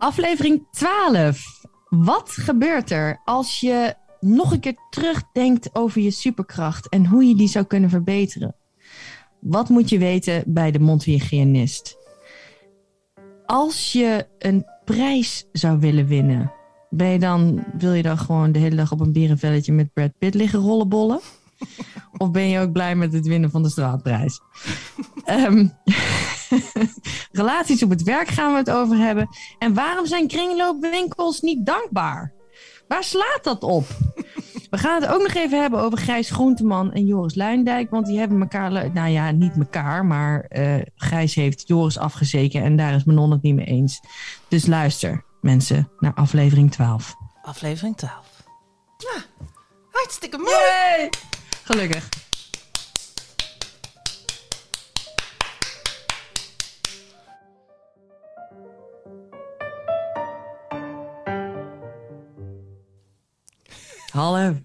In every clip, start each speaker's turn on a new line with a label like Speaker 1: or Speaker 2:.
Speaker 1: Aflevering 12. Wat gebeurt er als je nog een keer terugdenkt over je superkracht en hoe je die zou kunnen verbeteren? Wat moet je weten bij de mondhygiënist? Als je een prijs zou willen winnen, ben je dan, wil je dan gewoon de hele dag op een berenvelletje met Brad Pitt liggen rollenbollen? Of ben je ook blij met het winnen van de straatprijs? Ehm, relaties op het werk gaan we het over hebben. En waarom zijn kringloopwinkels niet dankbaar? Waar slaat dat op? We gaan het ook nog even hebben over Gijs Groenteman en Joris Luindijk. Want die hebben elkaar, nou ja, niet elkaar, maar uh, Gijs heeft Joris afgezeken en daar is Manon het niet mee eens. Dus luister, mensen, naar aflevering 12.
Speaker 2: Aflevering 12. Ja, hartstikke mooi.
Speaker 1: Yay! Gelukkig. Hallo.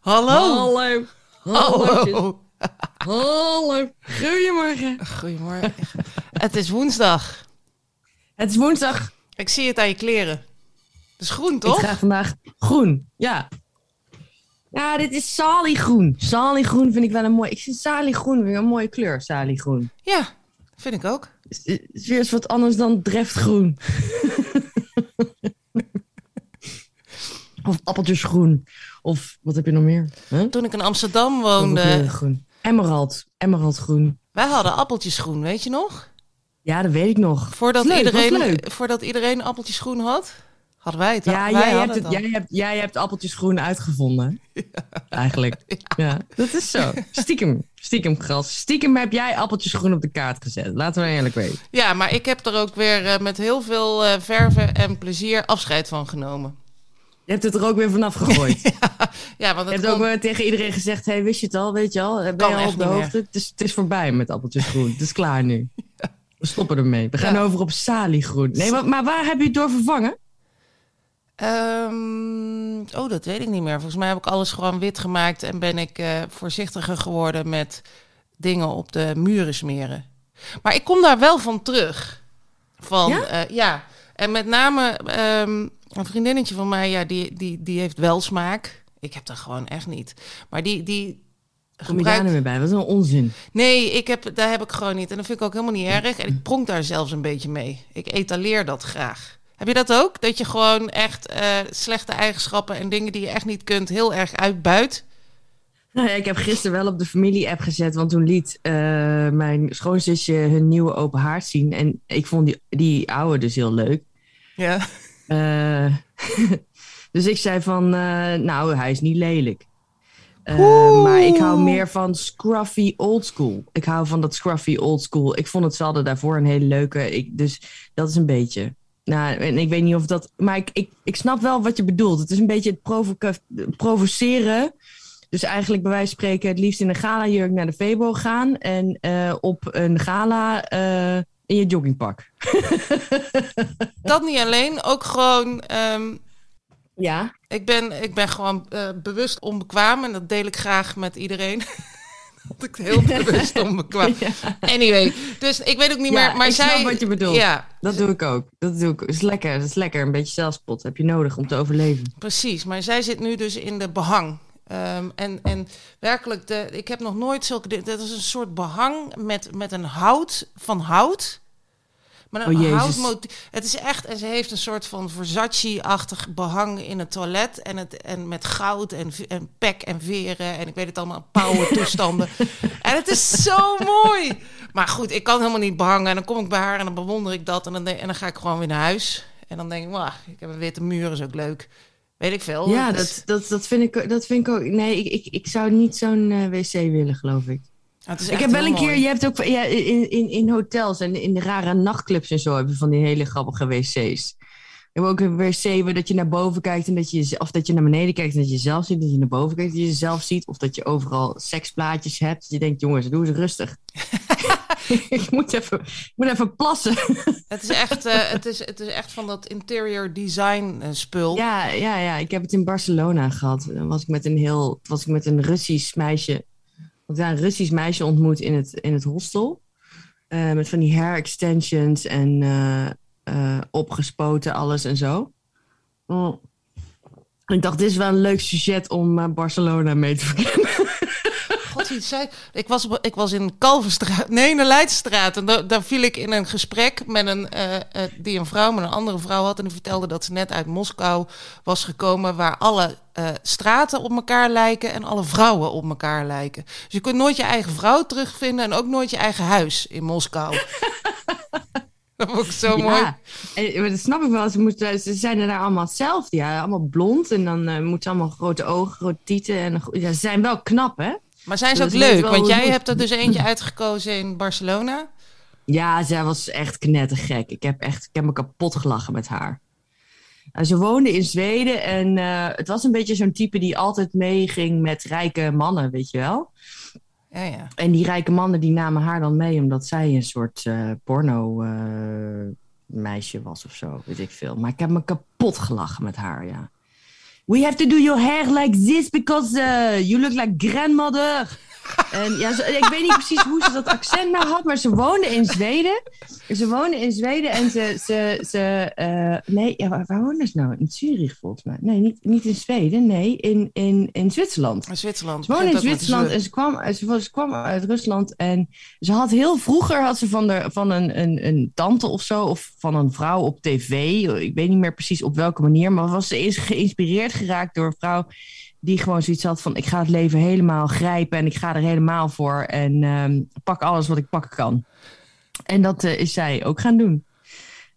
Speaker 2: Hallo.
Speaker 1: Hallo.
Speaker 2: Hallo.
Speaker 1: Hallo. Goedemorgen.
Speaker 2: Goedemorgen. het is woensdag.
Speaker 1: Het is woensdag.
Speaker 2: Ik zie het aan je kleren. Het is groen,
Speaker 1: Ik
Speaker 2: toch?
Speaker 1: draag vandaag groen. Ja. Ja, dit is saliegroen. Saliegroen vind ik wel een mooi. Ik vind saliegroen weer een mooie kleur. Saliegroen.
Speaker 2: Ja, vind ik ook.
Speaker 1: Het is- is weer eens wat anders dan dreftgroen. of appeltjesgroen. Of wat heb je nog meer? Huh?
Speaker 2: Toen ik in Amsterdam woonde,
Speaker 1: groen. Emerald. Emeraldgroen.
Speaker 2: wij hadden appeltjesgroen, weet je nog?
Speaker 1: Ja, dat weet ik nog.
Speaker 2: Voordat,
Speaker 1: leuk,
Speaker 2: iedereen, voordat iedereen appeltjesgroen had, hadden wij het.
Speaker 1: Ja,
Speaker 2: wij
Speaker 1: jij hebt, het, jij, hebt, jij hebt appeltjesgroen uitgevonden. Eigenlijk. Ja. dat is zo. Stiekem. Stiekem gras. Stiekem heb jij appeltjesgroen op de kaart gezet. Laten we eerlijk weten.
Speaker 2: Ja, maar ik heb er ook weer eh, met heel veel eh, verven en plezier afscheid van genomen.
Speaker 1: Je hebt het er ook weer vanaf gegooid.
Speaker 2: Ja, want
Speaker 1: Je hebt ook
Speaker 2: kon-
Speaker 1: weer tegen iedereen gezegd: hey, wist je het al? Weet je al? Ben
Speaker 2: Kan
Speaker 1: je al op de hoogte? Het is, het is voorbij met appeltjesgroen. Het is klaar nu. We stoppen ermee. We gaan over op saliegroen. Nee, maar, maar waar heb je het door vervangen?
Speaker 2: Ehm, oh, dat weet ik niet meer. Volgens mij heb ik alles gewoon wit gemaakt en ben ik eh, voorzichtiger geworden met dingen op de muren smeren. Maar ik kom daar wel van terug. Van,
Speaker 1: Ja?
Speaker 2: ja? ja. En met name ehm, een vriendinnetje van mij, ja, die, die, die heeft wel smaak. Ik heb dat gewoon echt niet. Maar die, die
Speaker 1: Kom je daar
Speaker 2: gebruikt...
Speaker 1: nu weer bij? Wat is een onzin.
Speaker 2: Nee, ik heb, daar heb ik gewoon niet. En dat vind ik ook helemaal niet erg. En ik pronk daar zelfs een beetje mee. Ik etaleer dat graag. Heb je dat ook? Dat je gewoon echt eh, slechte eigenschappen en dingen die je echt niet kunt heel erg uitbuit?
Speaker 1: Nou ja, ik heb gisteren wel op de familie-app gezet, want toen liet eh, mijn schoonzusje hun nieuwe open haard zien. En ik vond die, die oude dus heel leuk.
Speaker 2: Ja.
Speaker 1: Eh, dus ik zei van, eh, nou, hij is niet lelijk. Eh, maar ik hou meer van scruffy old school. Ik hou van dat scruffy old school. Ik vond het, ze hadden daarvoor een hele leuke. Ik, dus dat is een beetje. Nou, en ik weet niet of dat. Maar ik, ik, ik snap wel wat je bedoelt. Het is een beetje het provoceren. Dus eigenlijk bij wijze van spreken het liefst in een gala-jurk naar de Febo gaan. En op een gala in je joggingpak.
Speaker 2: Dat niet alleen, ook gewoon. ehm,
Speaker 1: Ja.
Speaker 2: ik, ben, ik ben gewoon eh, bewust onbekwaam en dat deel ik graag met iedereen. dat ik heel bewust onbekwaam. Anyway, dus ik weet ook niet
Speaker 1: Ja,
Speaker 2: meer. Maar
Speaker 1: ik snap
Speaker 2: zij,
Speaker 1: wat je bedoelt.
Speaker 2: Ja,
Speaker 1: Dat doe ik ook. Dat doe ik. Dat is lekker. Dat is lekker. Een beetje zelfspot heb je nodig om te overleven.
Speaker 2: Precies, maar zij zit nu dus in de behang. Ehm, en, en werkelijk, de, ik heb nog nooit zulke. Dat is een soort behang met, met een hout van hout. Met een
Speaker 1: Oh,
Speaker 2: houtmotief. Het is echt, en ze heeft een soort van Versace-achtig behang in het toilet. En, het, en met goud en, en pek en veren. En ik weet het allemaal, power toestanden. en het is zo mooi. Maar goed, ik kan helemaal niet behangen. En dan kom ik bij haar en dan bewonder ik dat. En dan, en dan ga ik gewoon weer naar huis. En dan denk ik, "Wah, ik heb een witte muur, is ook leuk. Weet ik veel.
Speaker 1: ja, dat, dat, dat, vind ik, dat vind ik ook. Nee, ik, ik, ik zou niet zo'n eh, wc willen, geloof ik. Ik heb wel een keer,
Speaker 2: mooi.
Speaker 1: je hebt ook ja, in, in, in hotels en in de rare nachtclubs en zo heb je van die hele grappige wc's. Je hebt ook een wc waar dat je naar boven kijkt en dat je, of dat je naar beneden kijkt en dat je jezelf ziet, dat je naar boven kijkt en dat je jezelf ziet, of dat je overal seksplaatjes hebt. Dat je denkt, jongens, doe eens rustig. ik, moet even, ik moet even plassen.
Speaker 2: Het is echt, eh, het is, het is echt van dat interior design eh, spul.
Speaker 1: Ja, ja, ja, ik heb het in Barcelona gehad. Dan was ik met een heel, was ik met een Russisch meisje, want ja, een Russisch meisje ontmoet in het, in het hostel. Eh, met van die hair extensions en, eh, eh, opgespoten, alles en zo. Mm. Ik dacht, dit is wel een leuk sujet om Barcelona mee te verkennen.
Speaker 2: Zei. Ik was, ik was in Kalverstraat, nee, in de Leidstraat. En daar, daar viel ik in een gesprek met een, uh, uh, die een vrouw met een andere vrouw had. En die vertelde dat ze net uit Moskou was gekomen, waar alle uh, straten op elkaar lijken en alle vrouwen op elkaar lijken. Dus je kunt nooit je eigen vrouw terugvinden en ook nooit je eigen huis in Moskou. dat vond ik zo
Speaker 1: ja,
Speaker 2: mooi.
Speaker 1: En, dat snap ik wel. Ze, moeten, ze zijn er daar allemaal hetzelfde. Ja, allemaal blond en dan uh, moeten ze allemaal grote ogen, grote tieten. En, ja, ze zijn wel knap, hè?
Speaker 2: Maar zijn ze ook leuk? Want jij hebt er dus eentje uitgekozen in Barcelona.
Speaker 1: Ja, zij was echt knettergek. Ik heb echt, ik heb me kapot gelachen met haar. Uh, ze woonde in Zweden en uh, het was een beetje zo'n type die altijd meeging met rijke mannen, weet je wel.
Speaker 2: Ja, ja.
Speaker 1: En die rijke mannen die namen haar dan mee omdat zij een soort uh, porno meisje was of zo, weet ik veel. Maar ik heb me kapot gelachen met haar, ja. We have to do your hair like this because uh, you look like grandmother. En ja, ze, ik weet niet precies hoe ze dat accent nou had, maar ze woonde in Zweden. Ze woonde in Zweden en ze. ze, ze uh, nee, ja, waar, waar woonde ze nou? In Zurich volgens mij. Nee, niet, niet in Zweden, nee, in, in, in Zwitserland.
Speaker 2: In Zwitserland.
Speaker 1: Ze woonde in Zwitserland en ze kwam, ze, ze kwam uit Rusland. En ze had heel vroeger had ze van, de, van een, een, een tante of zo, of van een vrouw op tv. Ik weet niet meer precies op welke manier, maar was ze eens geïnspireerd geraakt door een vrouw die gewoon zoiets had van ik ga het leven helemaal grijpen en ik ga er helemaal voor en um, pak alles wat ik pakken kan. En dat uh, is zij ook gaan doen.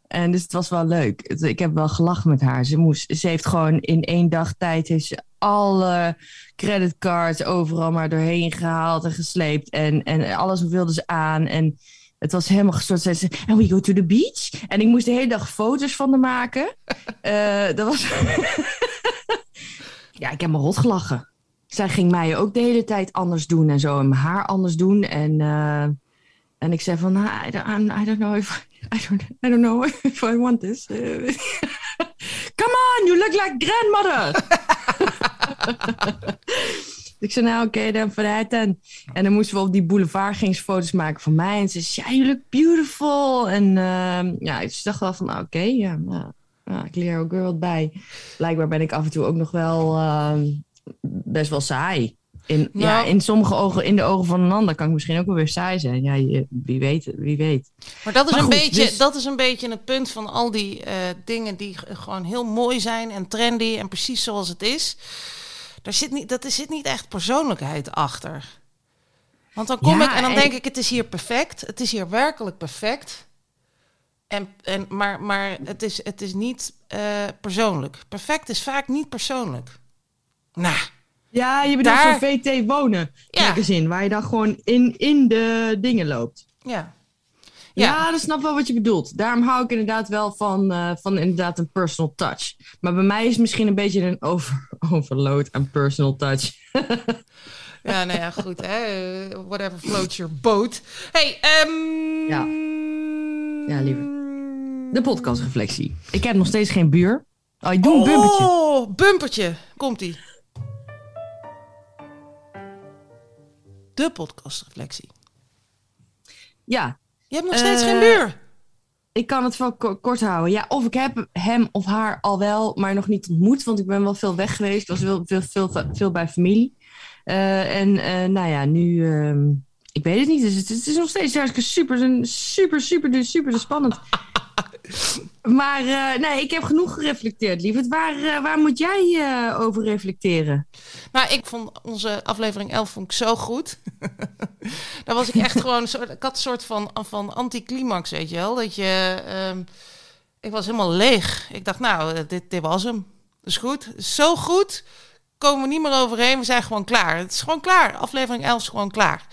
Speaker 1: En dus het was wel leuk. Ik heb wel gelachen met haar. Ze, moest, ze heeft gewoon in één dag tijd heeft ze alle creditcards overal maar doorheen gehaald en gesleept. En, en alles wilde ze aan. En het was helemaal gestort. Ze, and we go to the beach. En ik moest de hele dag foto's van haar maken. uh, dat was... ja, ik heb me rot gelachen. Zij ging mij ook de hele tijd anders doen en zo. En mijn haar anders doen. En, uh, en ik zei van, nou, I, don't, I don't know if I don't, I don't know if I want this. Come on, you look like grandmother. ik zei, nou oké, okay, dan dan. En dan moesten we op die boulevard ging foto's maken van mij. En ze zei, ja, you look beautiful. En uh, ja, ik dacht wel van, oké, okay, ja, nou, nou, ik leer er ook weer wat bij. Blijkbaar ben ik af en toe ook nog wel uh, best wel saai. In, nou, ja, in sommige ogen, in de ogen van een ander kan ik misschien ook wel weer saai zijn. Ja, je, wie weet, wie weet.
Speaker 2: Maar dat is, maar een, goed, beetje, dus... dat is een beetje het punt van al die uh, dingen die gewoon heel mooi zijn en trendy en precies zoals het is. Daar zit niet, dat er zit niet echt persoonlijkheid achter. Want dan kom ja, ik en dan en... denk ik, het is hier perfect. Het is hier werkelijk perfect. En, en, maar maar het, is, het is niet uh, persoonlijk. Perfect is vaak niet persoonlijk. Nou.
Speaker 1: Ja, je bedoelt daar... zo'n VT wonen ja. magazine, waar je dan gewoon in, in de dingen loopt.
Speaker 2: Ja.
Speaker 1: Ja. ja, dat snap wel wat je bedoelt. Daarom hou ik inderdaad wel van, uh, van inderdaad een personal touch. Maar bij mij is het misschien een beetje een over, overload aan personal touch.
Speaker 2: ja, nou ja, goed. Hè? Whatever floats your boat. Hey, um...
Speaker 1: Ja. Ja, lieve. De podcastreflectie. Ik heb nog steeds geen buur. Oh, ik doe een bumpertje.
Speaker 2: Oh, bumpertje. Komt-ie. De podcastreflectie.
Speaker 1: Ja.
Speaker 2: Je hebt nog steeds uh, geen buur.
Speaker 1: Ik kan het wel kort houden. Ja, of ik heb hem of haar al wel, maar nog niet ontmoet. Want ik ben wel veel weg geweest. Ik was veel, veel, veel, veel bij familie. Uh, en uh, nou ja, nu... Uh, ik weet het niet. Dus het, het is nog steeds hartstikke super, super, super, super spannend. Maar uh, nee, ik heb genoeg gereflecteerd, lieverd. Waar, uh, waar moet jij uh, over reflecteren?
Speaker 2: Nou, ik vond onze aflevering 11 vond ik zo goed. Daar was ik echt gewoon... Soort, ik had een soort van, van anticlimax, weet je wel. Dat je... Um, ik was helemaal leeg. Ik dacht, nou, dit, dit was hem. Dat is goed. Zo goed. Komen we niet meer overheen. We zijn gewoon klaar. Het is gewoon klaar. Aflevering 11 is gewoon klaar.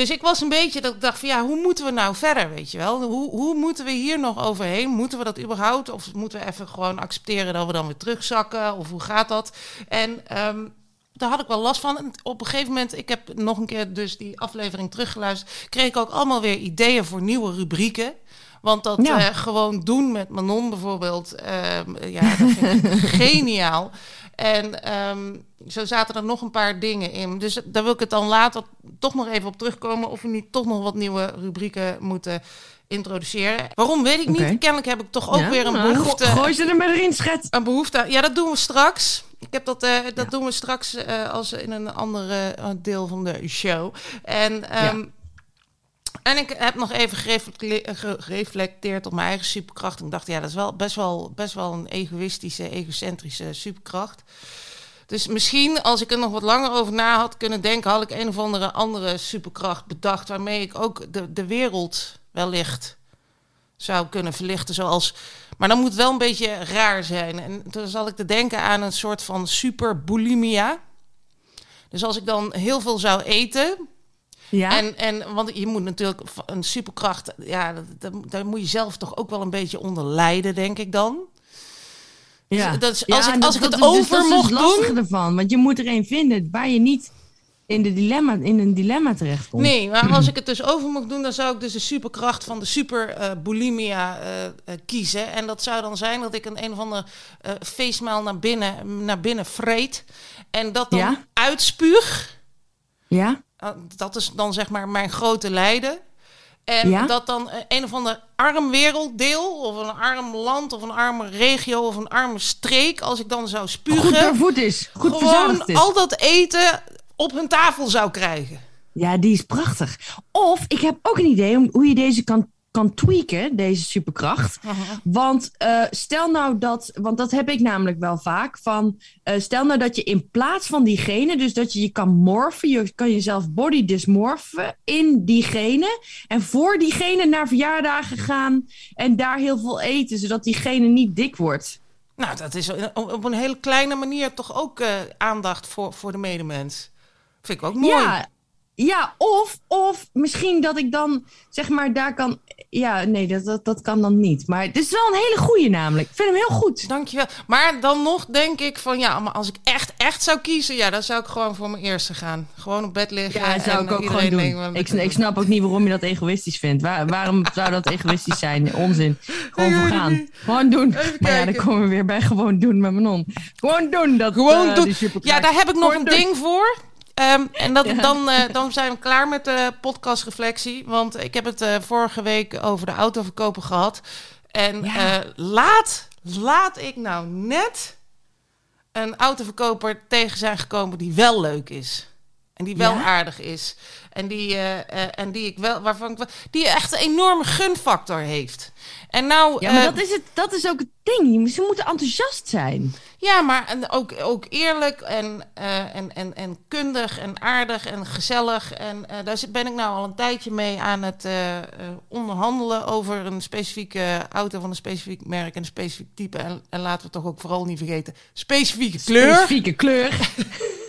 Speaker 2: Dus ik was een beetje dat ik dacht van ja, hoe moeten we nou verder, weet je wel? Hoe, hoe moeten we hier nog overheen? Moeten we dat überhaupt? Of moeten we even gewoon accepteren dat we dan weer terugzakken? Of hoe gaat dat? En um, daar had ik wel last van. En op een gegeven moment, ik heb nog een keer dus die aflevering teruggeluisterd, kreeg ik ook allemaal weer ideeën voor nieuwe rubrieken. Want dat
Speaker 1: Ja.
Speaker 2: eh, gewoon doen met Manon bijvoorbeeld, ehm, ja, dat vind ik geniaal. En ehm, zo zaten er nog een paar dingen in. Dus daar wil ik het dan later toch nog even op terugkomen... of we niet toch nog wat nieuwe rubrieken moeten introduceren. Waarom, weet ik niet. Kennelijk heb ik toch ook
Speaker 1: Ja,
Speaker 2: weer een
Speaker 1: nou,
Speaker 2: behoefte...
Speaker 1: go- Gooi ze er maar erin, schat.
Speaker 2: Een behoefte. Ja, dat doen we straks. Ik heb dat, eh, dat
Speaker 1: Ja.
Speaker 2: doen we straks eh, als in een andere eh, deel van de show. En, ehm, en ik heb nog even gereflecte- ge- gereflecteerd op mijn eigen superkracht. Ik dacht, ja, dat is wel best wel, best wel een egoïstische, egocentrische superkracht. Dus misschien, als ik er nog wat langer over na had kunnen denken, had ik een of andere andere superkracht bedacht. Waarmee ik ook de, de wereld wellicht zou kunnen verlichten. Zoals, maar dan moet het wel een beetje raar zijn. En toen zal ik te denken aan een soort van super bulimia. Dus als ik dan heel veel zou eten.
Speaker 1: Ja.
Speaker 2: En, en want je moet natuurlijk een superkracht. Ja, daar moet je zelf toch ook wel een beetje onder lijden, denk ik dan.
Speaker 1: ja.
Speaker 2: Dus dat is-
Speaker 1: Ja,
Speaker 2: als ik- als ik het
Speaker 1: dat is-
Speaker 2: over
Speaker 1: is
Speaker 2: mocht doen-
Speaker 1: ervan. Want je moet er een vinden waar je niet in, de dilemma, in een dilemma terechtkomt.
Speaker 2: Nee, maar als ik het dus over mocht doen, dan zou ik dus de superkracht van de super eh, bulimia eh, eh, kiezen. En dat zou dan zijn dat ik een een of ander eh feestmaal naar binnen, naar binnen vreet. En dat dan
Speaker 1: Ja?
Speaker 2: uitspuug.
Speaker 1: Ja?
Speaker 2: Uh, dat is dan zeg maar mijn grote lijden. En
Speaker 1: Ja?
Speaker 2: dat dan eh, een of ander arm werelddeel, of een arm land, of een arme regio, of een arme streek, als ik dan zou
Speaker 1: Goed
Speaker 2: spugen,
Speaker 1: doorvoed is. Goed
Speaker 2: gewoon
Speaker 1: is.
Speaker 2: al dat eten op hun tafel zou krijgen.
Speaker 1: Ja, die is prachtig. Of ik heb ook een idee om hoe je deze kan, kan tweaken, deze superkracht. Want eh, stel nou dat, want dat heb ik namelijk wel vaak, van eh, stel nou dat je in plaats van diegene, dus dat je je kan morfen, je kan jezelf body dysmorfen in diegene en voor diegene naar verjaardagen gaan en daar heel veel eten, zodat diegene niet dik wordt.
Speaker 2: Nou, dat is op een hele kleine manier toch ook eh, aandacht voor, voor de medemens. Vind ik ook mooi.
Speaker 1: Ja, ja of, of misschien dat ik dan, zeg maar, daar kan... Ja, nee, dat, dat, dat kan dan niet. Maar het is wel een hele goeie namelijk. Ik vind hem heel goed.
Speaker 2: Dankjewel. Maar dan nog denk ik van ja, maar als ik echt, echt zou kiezen, ja, dan zou ik gewoon voor mijn eerste gaan. Gewoon op bed liggen.
Speaker 1: Ja, zou
Speaker 2: en
Speaker 1: ik ook gewoon doen. Ik, ik snap ook niet waarom je dat egoïstisch vindt. Waar, waarom zou dat egoïstisch zijn? Onzin. Gewoon voor gaan. Gewoon doen. Maar ja, dan komen we weer bij gewoon doen met Manon. Gewoon doen. Dat,
Speaker 2: Gewoon
Speaker 1: eh,
Speaker 2: doen. Ja, daar heb ik nog een ding voor. Ehm, en dat,
Speaker 1: Ja.
Speaker 2: dan, eh, dan zijn we klaar met de podcastreflectie. Want ik heb het eh, vorige week over de autoverkoper gehad. En
Speaker 1: Ja.
Speaker 2: eh, laat, laat ik nou net een autoverkoper tegen zijn gekomen die wel leuk is. En die wel
Speaker 1: Ja?
Speaker 2: aardig is. En die, eh, eh, en die ik wel, waarvan ik wel, die echt een enorme gunfactor heeft. En nou,
Speaker 1: Ja, maar
Speaker 2: eh,
Speaker 1: dat is, het, dat is ook het ding. Ze moeten enthousiast zijn.
Speaker 2: ja, maar en ook, ook eerlijk en, en, en, en kundig en aardig en gezellig. En daar ben ik nou al een tijdje mee aan het onderhandelen over een specifieke auto van een specifiek merk en een specifiek type. En, en laten we toch ook vooral niet vergeten, specifieke kleur.
Speaker 1: Specifieke kleur.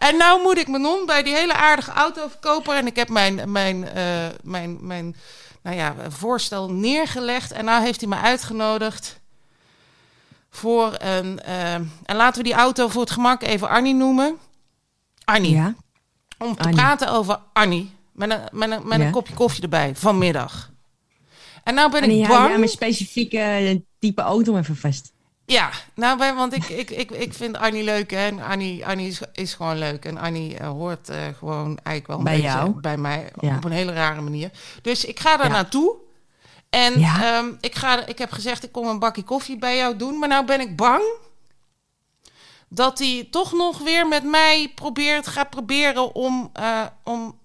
Speaker 2: En nou moet ik Manon bij die hele aardige autoverkoper. En ik heb mijn, mijn, eh, mijn, mijn nou ja, voorstel neergelegd. En nou heeft hij me uitgenodigd voor een... eh, en laten we die auto voor het gemak even Arnie noemen. Arnie.
Speaker 1: Ja.
Speaker 2: Om te
Speaker 1: Arnie.
Speaker 2: praten over Arnie. Met een, met een, met
Speaker 1: Ja.
Speaker 2: een kopje koffie erbij vanmiddag. En nou ben
Speaker 1: En
Speaker 2: ik
Speaker 1: ja,
Speaker 2: bang...
Speaker 1: ja, met specifieke eh, type auto even vast.
Speaker 2: Ja, nou, bij, want ik, ik, ik, ik vind Annie leuk. Hè? En Annie, Annie is, is gewoon leuk. En Annie eh, hoort eh, gewoon eigenlijk wel een
Speaker 1: Bij
Speaker 2: beetje
Speaker 1: jou?
Speaker 2: bij mij
Speaker 1: Ja.
Speaker 2: op een hele rare manier. Dus ik ga daar
Speaker 1: Ja.
Speaker 2: naartoe. En
Speaker 1: Ja.
Speaker 2: ehm, ik, ga, ik heb gezegd, ik kom een bakje koffie bij jou doen. Maar nou ben ik bang dat hij toch nog weer met mij probeert, gaat proberen om, eh, om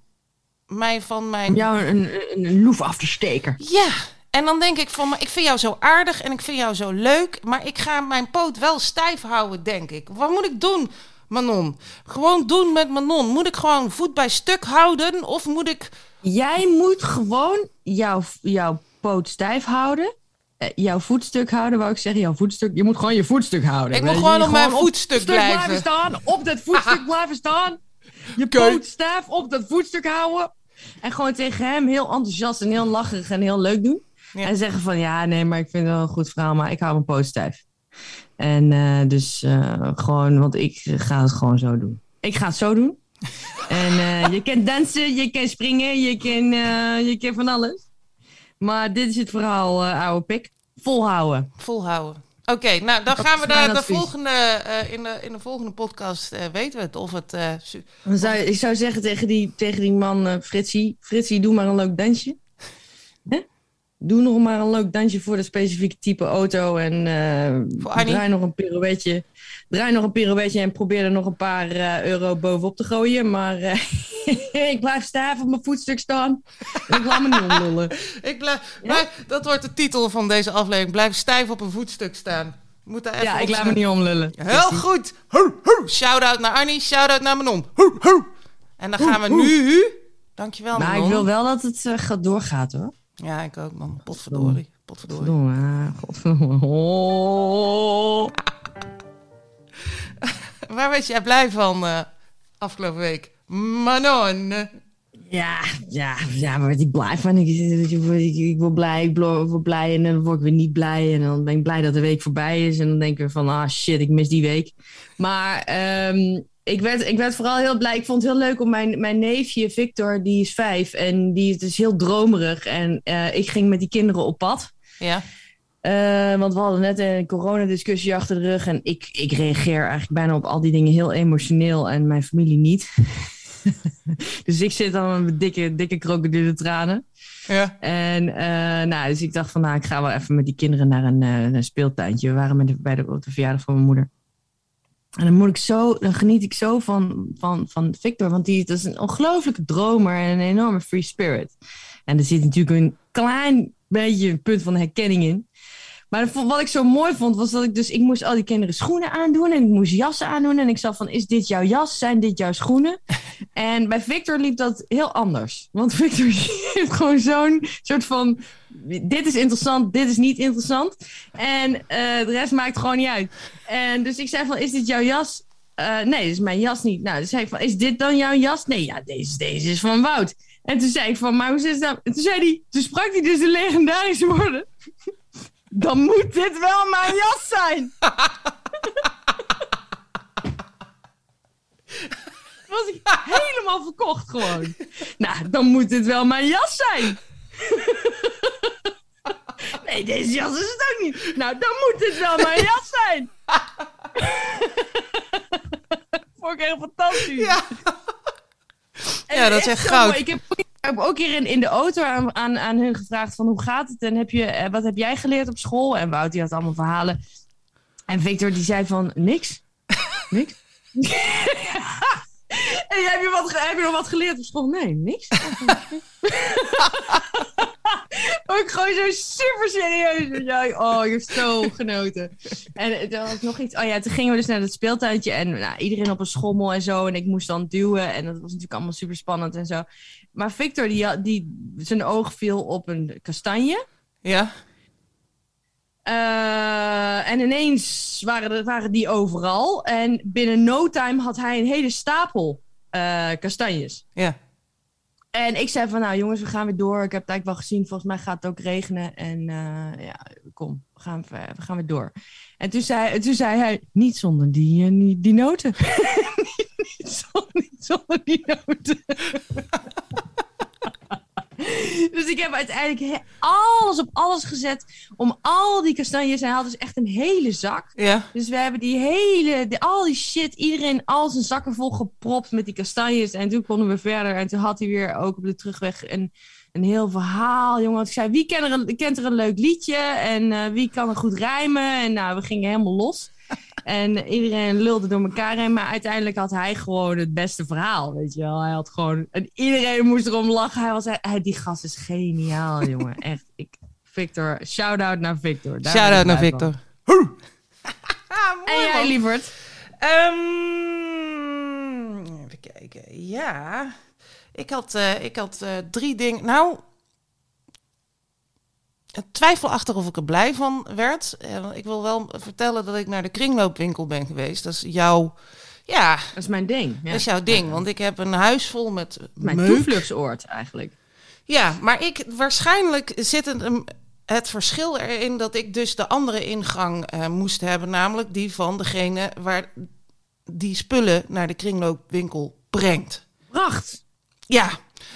Speaker 2: mij van mijn...
Speaker 1: Om jou een, een, een loef af te steken.
Speaker 2: Ja, en dan denk ik van, maar ik vind jou zo aardig en ik vind jou zo leuk, maar ik ga mijn poot wel stijf houden, denk ik. Wat moet ik doen, Manon? Gewoon doen met Manon. Moet ik gewoon voet bij stuk houden of moet ik...
Speaker 1: Jij moet gewoon jouw, jouw poot stijf houden. Eh, jouw voetstuk houden, wou ik zeggen. Jouw voetstuk. Je moet gewoon je voetstuk houden.
Speaker 2: Ik moet gewoon op mijn voetstuk
Speaker 1: stuk
Speaker 2: blijven.
Speaker 1: staan. Op dat voetstuk blijven staan. Je poot stijf op dat voetstuk houden. En gewoon tegen hem heel enthousiast en heel lacherig en heel leuk doen.
Speaker 2: Ja.
Speaker 1: En zeggen van ja, nee, maar ik vind het wel een goed verhaal, maar ik hou mijn poot stijf. En eh, dus eh, gewoon, want ik ga het gewoon zo doen. Ik ga het zo doen. en eh, je kan dansen, je kan springen, je kan, je kan van alles. Maar dit is het verhaal, oude pik. Volhouden.
Speaker 2: Volhouden. Oké, nou dan gaan we
Speaker 1: mijn
Speaker 2: de, volgende, in, de, in de volgende podcast weten we het. Of het
Speaker 1: Dan zou, ik zou zeggen tegen die, tegen die man, Fritsie, Fritsie, doe maar een leuk dansje. Hè? Doe nog maar een leuk dansje voor de specifieke type auto. En eh, draai nog een pirouetje. Draai nog een pirouetje en probeer er nog een paar eh, euro bovenop te gooien. Maar eh, ik blijf stijf op mijn voetstuk staan. Ik laat me niet omlullen.
Speaker 2: Ik blijf,
Speaker 1: Ja?
Speaker 2: maar dat wordt de titel van deze aflevering. Blijf stijf op een voetstuk staan. Moet daar even
Speaker 1: Ja, ik laat me niet omlullen.
Speaker 2: Heel goed. Ho, ho. Shout-out naar Annie, shout-out naar Manon. Ho, ho. En dan gaan we nu... Dankjewel,
Speaker 1: Maar ik wil wel dat het gaat doorgaat hoor.
Speaker 2: Ja, ik ook, man. Potverdorie. Potverdorie.
Speaker 1: Godverdomme. ah, Godverdomme. Oh.
Speaker 2: Waar was jij blij van eh, afgelopen week? Manon.
Speaker 1: Ja, ja, ja, maar werd ik blij van. Ik, ik, ik, ik word blij, ik word blij en dan word ik weer niet blij. En dan ben ik blij dat de week voorbij is. En dan denk ik van, ah shit, ik mis die week. Maar ehm, ik, werd, ik werd vooral heel blij. Ik vond het heel leuk om mijn, mijn neefje Victor, die is vijf. En die is dus heel dromerig. En eh, ik ging met die kinderen op pad.
Speaker 2: Ja.
Speaker 1: Eh, want we hadden net een coronadiscussie achter de rug. En ik, ik reageer eigenlijk bijna op al die dingen heel emotioneel. En mijn familie niet. dus ik zit dan met dikke, dikke krokodille tranen.
Speaker 2: Ja.
Speaker 1: En eh, nou, dus ik dacht van, nou, ik ga wel even met die kinderen naar een, een speeltuintje. We waren met de, bij de, op de verjaardag van mijn moeder. En dan, moet ik zo, dan geniet ik zo van, van, van Victor, want die dat is een ongelooflijke dromer en een enorme free spirit. En er zit natuurlijk een klein beetje een punt van herkenning in. Maar wat ik zo mooi vond, was dat ik dus... Ik moest al die kinderen schoenen aandoen en ik moest jassen aandoen. En ik zag van, is dit jouw jas? Zijn dit jouw schoenen? En bij Victor liep dat heel anders. Want Victor heeft gewoon zo'n soort van... Dit is interessant, dit is niet interessant. En eh, de rest maakt gewoon niet uit. En dus ik zei van, is dit jouw jas? Eh, nee, dit is mijn jas niet. Nou, dus zei ik van, is dit dan jouw jas? Nee, ja, deze, deze is van Wout. En toen zei ik van, maar hoe zit het nou? En toen zei sprak hij dus de legendarische woorden. Dan moet dit wel mijn jas zijn. Was ik helemaal verkocht gewoon. Nou, dan moet dit wel mijn jas zijn. Nee, deze jas is het ook niet. Nou, dan moet dit wel mijn jas zijn. Vond ik echt fantastisch.
Speaker 2: Ja.
Speaker 1: En
Speaker 2: Ja, dat is echt goud.
Speaker 1: mooi. Ik heb, ook- ik heb ook hier in, in de auto aan, aan, aan hun gevraagd van hoe gaat het en heb je, eh, wat heb jij geleerd op school? En Wout die had allemaal verhalen. En Victor die zei van niks. Niks. en heb je, wat, heb je nog wat geleerd op school? Nee, niks. ook gewoon zo super serieus. Ja, oh, ik heb zo genoten. En dan had ik nog iets. Oh ja, toen gingen we dus naar het speeltuintje. En nou, iedereen op een schommel en zo. En ik moest dan duwen. En dat was natuurlijk allemaal super spannend en zo. Maar Victor, die, die, zijn oog viel op een kastanje.
Speaker 2: Ja.
Speaker 1: Eh, en ineens waren, er, waren die overal. En binnen no time had hij een hele stapel eh, kastanjes.
Speaker 2: Ja.
Speaker 1: En ik zei van, nou jongens, we gaan weer door. Ik heb het eigenlijk wel gezien. Volgens mij gaat het ook regenen. En eh, ja, kom, we gaan, we gaan weer door. En toen zei, toen zei hij, niet zonder die, die, die noten. niet, zonder, niet zonder die noten. Dus ik heb uiteindelijk alles op alles gezet om al die kastanjes. Hij had dus echt een hele zak.
Speaker 2: Ja.
Speaker 1: Dus we hebben die hele, die, al die shit, iedereen al zijn zakken vol gepropt met die kastanjes. En toen konden we verder. En toen had hij weer ook op de terugweg een, een heel verhaal. Jongen, want ik zei, wie kent er een, kent er een leuk liedje? En eh, wie kan er goed rijmen? En nou, we gingen helemaal los. En iedereen lulde door elkaar heen. Maar uiteindelijk had hij gewoon het beste verhaal, weet je wel. Hij had gewoon... En iedereen moest erom lachen. Hij was... Hij, die gast is geniaal, jongen. Echt. Ik, Victor, shout-out naar Victor.
Speaker 2: Shout-out naar. Victor. mooi,
Speaker 1: En jij,
Speaker 2: man.
Speaker 1: lieverd?
Speaker 2: Ehm, even kijken. Ja. Ik had, eh, ik had eh, drie dingen. Nou. Twijfelachtig of ik er blij van werd. Eh, ik wil wel vertellen dat ik naar de kringloopwinkel ben geweest. Dat is jouw. Ja,
Speaker 1: Dat is mijn ding. Ja.
Speaker 2: dat is jouw ding. Want ik heb een huis vol met
Speaker 1: Mijn
Speaker 2: meuk.
Speaker 1: toevluchtsoord eigenlijk.
Speaker 2: Ja, maar ik waarschijnlijk zit het, het verschil erin dat ik dus de andere ingang eh, moest hebben, namelijk die van degene waar die spullen naar de kringloopwinkel brengt.
Speaker 1: Pracht.
Speaker 2: Ja,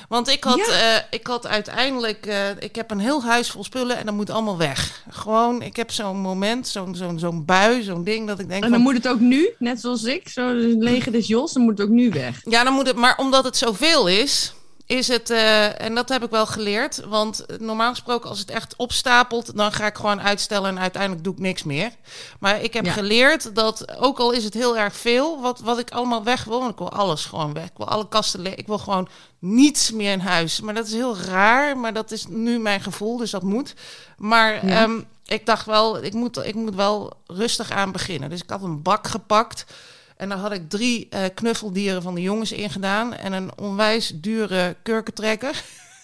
Speaker 2: Want ik had,
Speaker 1: Ja.
Speaker 2: eh, ik had uiteindelijk, eh, ik heb een heel huis vol spullen en dat moet allemaal weg. Gewoon, ik heb zo'n moment, zo'n zo'n zo'n bui, zo'n ding dat ik denk
Speaker 1: En dan
Speaker 2: van,
Speaker 1: moet het ook nu, net zoals ik, zo lege des Jos, dan moet het ook nu weg.
Speaker 2: ja, dan moet het, maar omdat het zoveel is, is het, eh, en dat heb ik wel geleerd, want normaal gesproken als het echt opstapelt, dan ga ik gewoon uitstellen en uiteindelijk doe ik niks meer. Maar ik heb
Speaker 1: Ja.
Speaker 2: geleerd dat, ook al is het heel erg veel, wat, wat ik allemaal weg wil, want ik wil alles gewoon weg. Ik wil alle kasten leeg, ik wil gewoon niets meer in huis. Maar dat is heel raar, maar dat is nu mijn gevoel, dus dat moet. Maar
Speaker 1: Ja.
Speaker 2: ehm, ik dacht wel, ik moet, ik moet wel rustig aan beginnen. Dus ik had een bak gepakt. En daar had ik drie eh, knuffeldieren van de jongens in gedaan. En een onwijs dure kurkentrekker.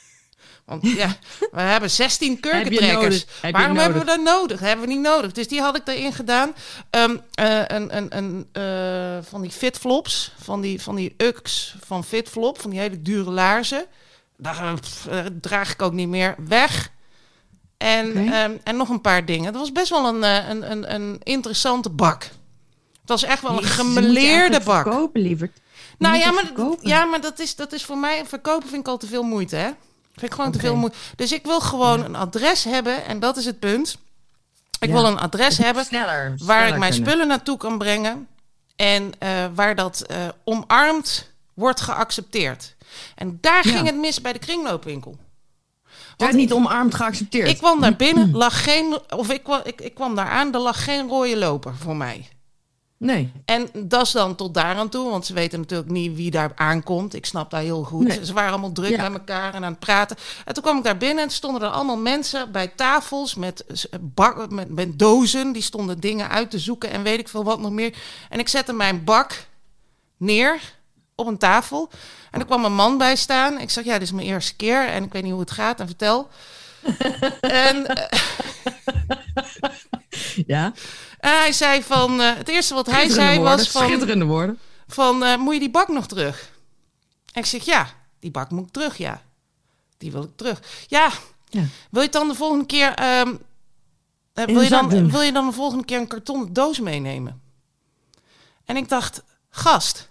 Speaker 2: Want ja, we hebben 16
Speaker 1: Heb je
Speaker 2: kurkentrekkers.
Speaker 1: Heb
Speaker 2: Waarom hebben we dat nodig? Hebben we niet nodig. Dus die had ik erin gedaan. Ehm, eh, een, een, een, eh, van die fitflops, van die, van die Ux van fitflop, van die hele dure laarzen. Daar draag ik ook niet meer weg. En, ehm, en nog een paar dingen. Dat was best wel een, een, een, een interessante bak. Het was echt wel een gemeleerde bak.
Speaker 1: Verkopen, liever.
Speaker 2: Nou ja, maar, ja, maar dat is, dat is voor mij... Verkopen vind ik al te veel moeite, hè? Vind ik gewoon te veel moeite. Dus ik wil gewoon een adres hebben. En dat is het punt. Ik
Speaker 1: Ja.
Speaker 2: wil een adres hebben
Speaker 1: Sneller.
Speaker 2: waar
Speaker 1: sneller
Speaker 2: ik mijn
Speaker 1: kunnen.
Speaker 2: spullen naartoe kan brengen. En eh, waar dat eh, omarmd wordt geaccepteerd. En daar
Speaker 1: Ja.
Speaker 2: ging het mis bij de kringloopwinkel.
Speaker 1: Het werd niet omarmd geaccepteerd.
Speaker 2: Ik kwam daar binnen, lag geen... Of ik, kwam- ik, ik kwam daar aan, er lag geen rode loper voor mij.
Speaker 1: Nee.
Speaker 2: En dat is dan tot daar aan toe, want ze weten natuurlijk niet wie daar aankomt. Ik snap dat heel goed.
Speaker 1: Nee.
Speaker 2: Ze waren allemaal druk
Speaker 1: Ja.
Speaker 2: met elkaar en aan het praten. En toen kwam ik daar binnen en stonden er allemaal mensen bij tafels met, bak, met, met dozen. Die stonden dingen uit te zoeken en weet ik veel wat nog meer. En ik zette mijn bak neer op een tafel. En er kwam een man bij staan. Ik zeg, ja, dit is mijn eerste keer en ik weet niet hoe het gaat en vertel. en eh,
Speaker 1: Ja.
Speaker 2: En hij zei van, eh, het eerste wat hij zei
Speaker 1: woorden,
Speaker 2: was van...
Speaker 1: Schitterende woorden.
Speaker 2: van eh, moet je die bak nog terug? En ik zeg ja, die bak moet ik terug, ja. Die wil ik terug. Ja,
Speaker 1: Ja.
Speaker 2: wil je dan de volgende keer... eh,
Speaker 1: In
Speaker 2: wil, je dan, wil je dan de volgende keer een kartonnen doos meenemen? En ik dacht, gast,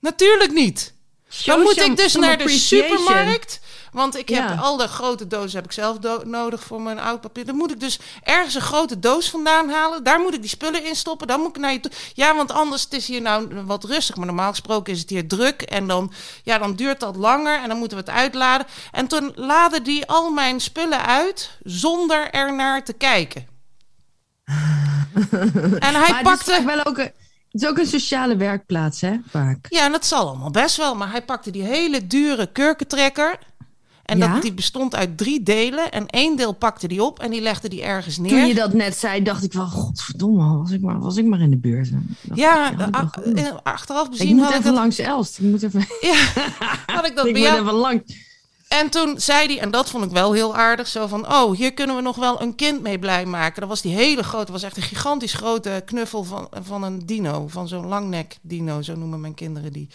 Speaker 2: natuurlijk niet. Dan moet ik dus naar de supermarkt. Want ik heb
Speaker 1: Ja.
Speaker 2: al de grote dozen heb ik zelf do- nodig voor mijn oud papier. Dan moet ik dus ergens een grote doos vandaan halen. Daar moet ik die spullen in stoppen. Dan moet ik naar je toe. Ja, want anders het is hier nou wat rustig. Maar normaal gesproken is het hier druk. En dan, ja, dan duurt dat langer. En dan moeten we het uitladen. En toen laadde die al mijn spullen uit zonder er naar te kijken. en hij
Speaker 1: Maar het is
Speaker 2: pakte.
Speaker 1: wel ook een, het is ook een sociale werkplaats, hè? Vaak.
Speaker 2: Ja, en dat zal allemaal best wel. Maar hij pakte die hele dure kurkentrekker. En
Speaker 1: Ja?
Speaker 2: dat, die bestond uit drie delen. En één deel pakte die op en die legde die ergens neer.
Speaker 1: Toen je dat net zei, dacht ik van, godverdomme, was ik maar, was ik maar in de buurt. Dacht
Speaker 2: ja,
Speaker 1: ik, wel
Speaker 2: eh, achteraf
Speaker 1: ik
Speaker 2: bezien
Speaker 1: moet
Speaker 2: had ik
Speaker 1: even
Speaker 2: dat,
Speaker 1: langs Elst. Ik moet even,
Speaker 2: ja, had ik dat
Speaker 1: ik
Speaker 2: bij
Speaker 1: moet
Speaker 2: jou.
Speaker 1: even langs.
Speaker 2: En toen zei hij, en dat vond ik wel heel aardig, zo van... oh, hier kunnen we nog wel een kind mee blij maken. Dat was die hele grote, was echt een gigantisch grote knuffel van, van een dino. Van zo'n langnek dino, zo noemen mijn kinderen die.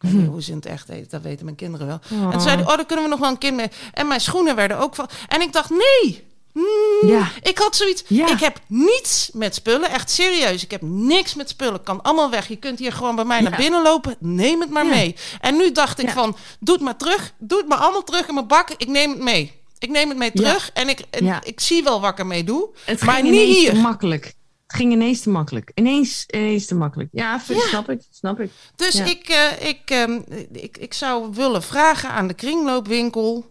Speaker 2: Ik weet niet hoe ze in het echt heet, dat weten mijn kinderen wel. En toen zei hij, oh, daar kunnen we nog wel een kind mee. En mijn schoenen werden ook van... En ik dacht, nee, Mm,
Speaker 1: Ja.
Speaker 2: Ik had zoiets.
Speaker 1: Ja.
Speaker 2: Ik heb niets met spullen. Echt serieus. Ik heb niks met spullen. Kan allemaal weg. Je kunt hier gewoon bij mij
Speaker 1: Ja.
Speaker 2: naar binnen lopen. Neem het maar mee. En nu dacht ik van, doe het maar terug. Doe het maar allemaal terug in mijn bak. Ik neem het mee. Ik neem het mee terug. En ik, en ik zie wel wat ik ermee doe.
Speaker 1: Het
Speaker 2: maar niet hier.
Speaker 1: makkelijk. Het ging ineens te makkelijk. Ineens, ineens te makkelijk. Ja, snap ik. Snap ik.
Speaker 2: Dus
Speaker 1: Ja.
Speaker 2: ik, eh, ik, ehm, ik, ik zou willen vragen aan de kringloopwinkel.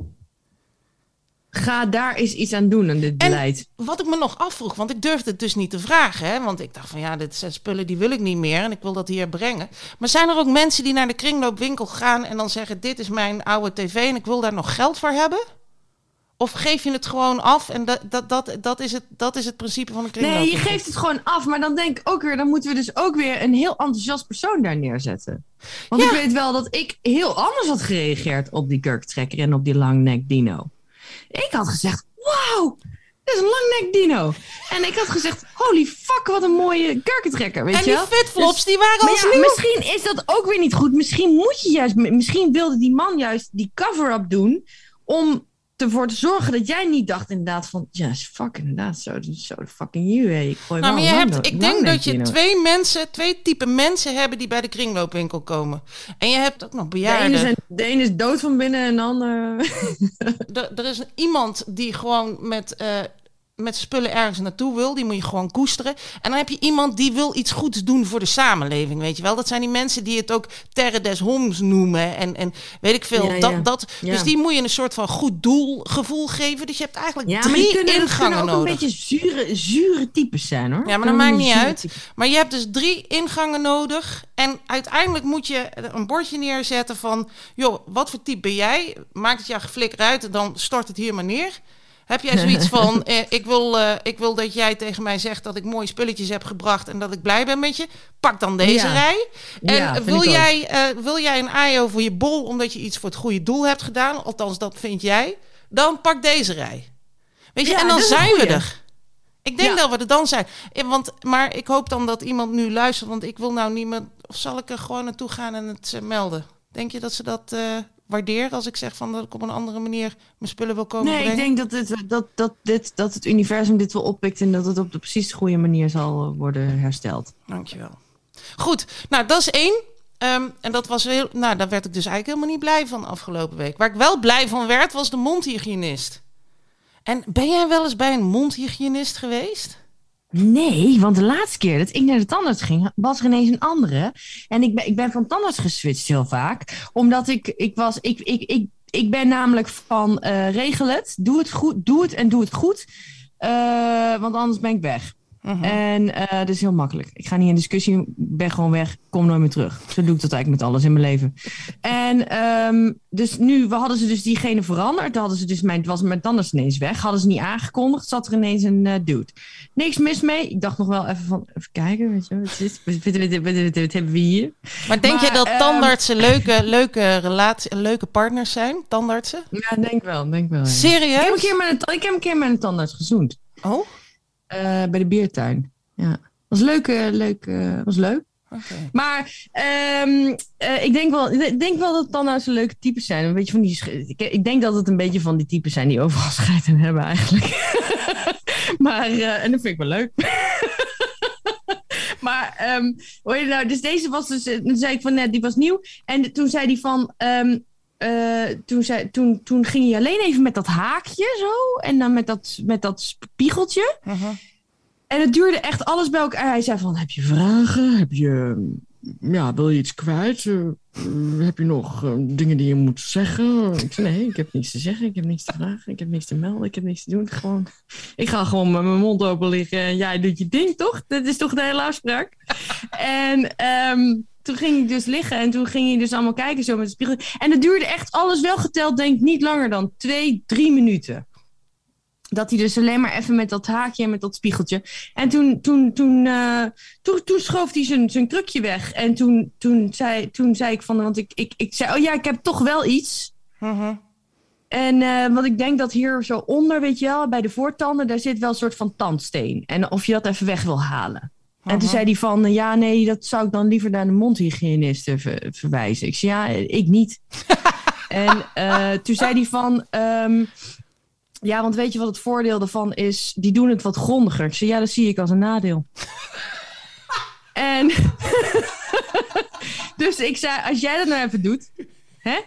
Speaker 1: Ga daar eens iets aan doen aan dit
Speaker 2: En-
Speaker 1: beleid.
Speaker 2: Wat ik me nog afvroeg, want ik durfde het dus niet te vragen. Hè? Want ik dacht van ja, dit zijn spullen die wil ik niet meer en ik wil dat hier brengen. Maar zijn er ook mensen die naar de kringloopwinkel gaan en dan zeggen: Dit is mijn oude tv en ik wil daar nog geld voor hebben? Of geef je het gewoon af en dat, dat, dat, dat, is, het, dat is het principe van de
Speaker 1: Nee, je geeft het gewoon af. Maar dan denk ik ook weer, dan moeten we dus ook weer een heel enthousiast persoon daar neerzetten. Want
Speaker 2: Ja.
Speaker 1: ik weet wel dat ik heel anders had gereageerd op die kurktrekker en op die langnek dino. Ik had gezegd, wauw, dit is een langnek dino. En ik had gezegd, holy fuck, wat een mooie kurkentrekker, weet
Speaker 2: En
Speaker 1: je
Speaker 2: die
Speaker 1: wel?
Speaker 2: fitflops,
Speaker 1: Dus-
Speaker 2: die waren
Speaker 1: ja,
Speaker 2: nieuw.
Speaker 1: misschien is dat ook weer niet goed. Misschien moet je juist, misschien wilde die man juist die cover-up doen om ervoor te zorgen dat jij niet dacht inderdaad van... Ja, is fuck inderdaad, zo, zo de fucking you. hè. Ik gooi
Speaker 2: Nou, maar je hebt, ik denk dat je twee mensen, twee typen mensen hebben die bij de kringloopwinkel komen. En je hebt ook nog
Speaker 1: De ene,
Speaker 2: bejaarden.
Speaker 1: zijn, de ene is dood van binnen en de ander...
Speaker 2: Er, er is iemand die gewoon met, eh, met spullen ergens naartoe wil. Die moet je gewoon koesteren. En dan heb je iemand die wil iets goeds doen voor de samenleving. Weet je wel? Dat zijn die mensen die het ook terre des homs noemen. En, en weet ik veel.
Speaker 1: Ja, ja.
Speaker 2: Dat, dat,
Speaker 1: Ja.
Speaker 2: Dus die moet je een soort van goed doelgevoel geven. Dus je hebt eigenlijk
Speaker 1: Ja,
Speaker 2: drie
Speaker 1: kunnen,
Speaker 2: ingangen
Speaker 1: kunnen ook
Speaker 2: nodig.
Speaker 1: een beetje zure, zure types zijn, hoor.
Speaker 2: Ja, maar dat maakt niet uit. Maar je hebt dus drie ingangen nodig. En uiteindelijk moet je een bordje neerzetten van... joh, wat voor type ben jij? Maakt het je geflikker uit, dan stort het hier maar neer. Heb jij zoiets van... eh, ik, wil, eh, ik wil dat jij tegen mij zegt dat ik mooie spulletjes heb gebracht... en dat ik blij ben met je. Pak dan deze
Speaker 1: Ja.
Speaker 2: rij. En
Speaker 1: Ja,
Speaker 2: wil, jij, eh, wil jij een aai over je bol... omdat je iets voor het goede doel hebt gedaan? Althans, dat vind jij. Dan pak deze rij. Weet je,
Speaker 1: Ja,
Speaker 2: en dan zijn we er. Ik denk dat we er dan zijn. Ja, want, maar ik hoop dan dat iemand nu luistert, want ik wil nou niet meer. Of zal ik er gewoon naartoe gaan en het eh, melden? Denk je dat ze dat eh, waarderen als ik zeg van dat ik op een andere manier mijn spullen wil komen
Speaker 1: Nee, ik
Speaker 2: brengen?
Speaker 1: denk dat het, dat, dat, dit, dat het universum dit wel oppikt en dat het op de precies de goede manier zal eh, worden hersteld.
Speaker 2: Dankjewel. Goed, nou dat is één. Ehm, en dat was heel. Nou, daar werd ik dus eigenlijk helemaal niet blij van afgelopen week. Waar ik wel blij van werd, was de mondhygiënist. En ben jij wel eens bij een mondhygiënist geweest?
Speaker 1: Nee, want de laatste keer dat ik naar de tandarts ging, was er ineens een andere. En ik ben, ik ben van tandarts geswitcht heel vaak. Omdat ik, ik was, ik, ik, ik, ik ben namelijk van eh, regel het, doe het goed, doe het en doe het goed. Eh, want anders ben ik weg.
Speaker 2: Mhm.
Speaker 1: En eh dat is heel makkelijk. Ik ga niet in discussie, ben gewoon weg, kom nooit meer terug. Zo doe ik dat eigenlijk met alles in mijn leven. En ehm, dus nu we hadden ze dus diegene veranderd. Hadden ze dus mijn, was mijn tandarts ineens weg. Hadden ze niet aangekondigd, zat er ineens een eh, dude. Niks mis mee. Ik dacht nog wel even van, even kijken, weet je, wat, is, wat, hebben we hier?
Speaker 2: Maar denk je dat
Speaker 1: ehm,
Speaker 2: tandartsen leuke, leuke, relatie, leuke partners zijn? Tandartsen?
Speaker 1: Ja, denk wel, denk wel. ja. Ik heb,
Speaker 2: Serieus?
Speaker 1: een keer met een, ik heb een keer met een tandarts gezoend.
Speaker 2: Oh,
Speaker 1: eh, bij de biertuin. Ja. Was leuk, eh, leuk, eh, was leuk. Maar ehm, eh, ik denk wel, ik denk wel dat tandartsen leuke types zijn. Een beetje van die, ik, ik denk dat het een beetje van die types zijn die overal scheid aan hebben eigenlijk. maar, en dat vind ik wel leuk. maar, ehm heet het nou, dus deze was dus, toen zei ik van net, die was nieuw. En toen zei hij van, ehm, eh, toen, zei, toen, toen ging hij alleen even met dat haakje zo. En dan met dat, met dat spiegeltje.
Speaker 2: Mhm.
Speaker 1: En het duurde echt alles bij elkaar. Hij zei van, heb je vragen? Heb je, ja, wil je iets kwijt? Eh, eh, heb je nog eh, dingen die je moet zeggen? Ik zei, nee, ik heb niks te zeggen. Ik heb niks te vragen. Ik heb niks te melden. Ik heb niks te doen. Gewoon, ik ga gewoon met mijn mond open liggen. En jij doet je ding, toch? Dat is toch de hele afspraak? en ehm, toen ging ik dus liggen. En toen ging hij dus allemaal kijken zo met de spiegel. En het duurde echt alles wel geteld, denk ik, niet langer dan twee, drie minuten dat hij dus alleen maar even met dat haakje en met dat spiegeltje. En toen, toen, toen, eh, toen, toen schoof hij zijn, zijn krukje weg. En toen, toen, zei, toen zei ik van, want ik, ik, ik zei, oh ja, ik heb toch wel iets.
Speaker 2: Mhm.
Speaker 1: En eh, want ik denk dat hier zo onder, weet je wel, bij de voortanden, daar zit wel een soort van tandsteen. En of je dat even weg wil halen. En toen zei hij van, eh, ja, nee, dat zou ik dan liever naar de mondhygiënist ver- verwijzen. Ik zei, ja, ik niet. en eh, toen zei hij van, ehm, ja, want weet je wat het voordeel daarvan is? Die doen het wat grondiger. Ik zei, ja, dat zie ik als een nadeel. en dus ik zei, als jij dat nou even doet, hè,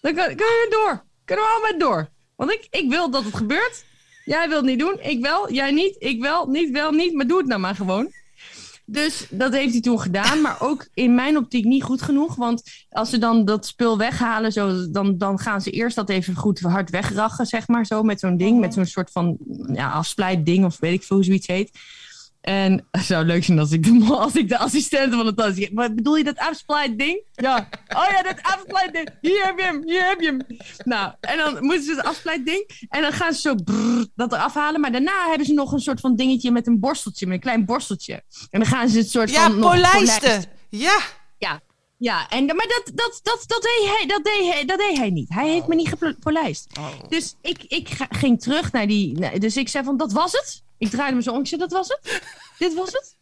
Speaker 1: dan kunnen we door. Kunnen we allemaal door. Want ik, ik wil dat het gebeurt. Jij wilt het niet doen, ik wel. Jij niet, ik wel. Niet wel, niet. Maar doe het nou maar gewoon. Dus dat heeft hij toen gedaan. Maar ook in mijn optiek niet goed genoeg. Want als ze dan dat spul weghalen, zo, dan, dan gaan ze eerst dat even goed hard wegrachen, zeg maar. Zo met zo'n ding, met zo'n soort van ja, afsplijtding of weet ik veel hoe zoiets heet. En het zou leuk zijn als ik de, als ik de assistent van het tas zeg. Maar bedoel je dat afsplijtding? Ja. Oh ja, dat afsplijtding. Hier heb je hem, hier heb je hem. Nou, en dan moeten ze het afsplijtding. En dan gaan ze zo brrr, dat eraf halen. Maar daarna hebben ze nog een soort van dingetje met een borsteltje, met een klein borsteltje. En dan gaan ze het soort
Speaker 2: Ja,
Speaker 1: van. nog
Speaker 2: polijsten. Ja.
Speaker 1: ja, ja en, maar dat, dat, dat, dat, deed hij, dat, deed hij, dat deed hij niet. Hij heeft me niet gepolijst.
Speaker 2: Oh.
Speaker 1: Dus ik, ik ga- ging terug naar die... dus ik zei van, dat was het? Ik draaide me zo om. Ik dat was het? Dit was het?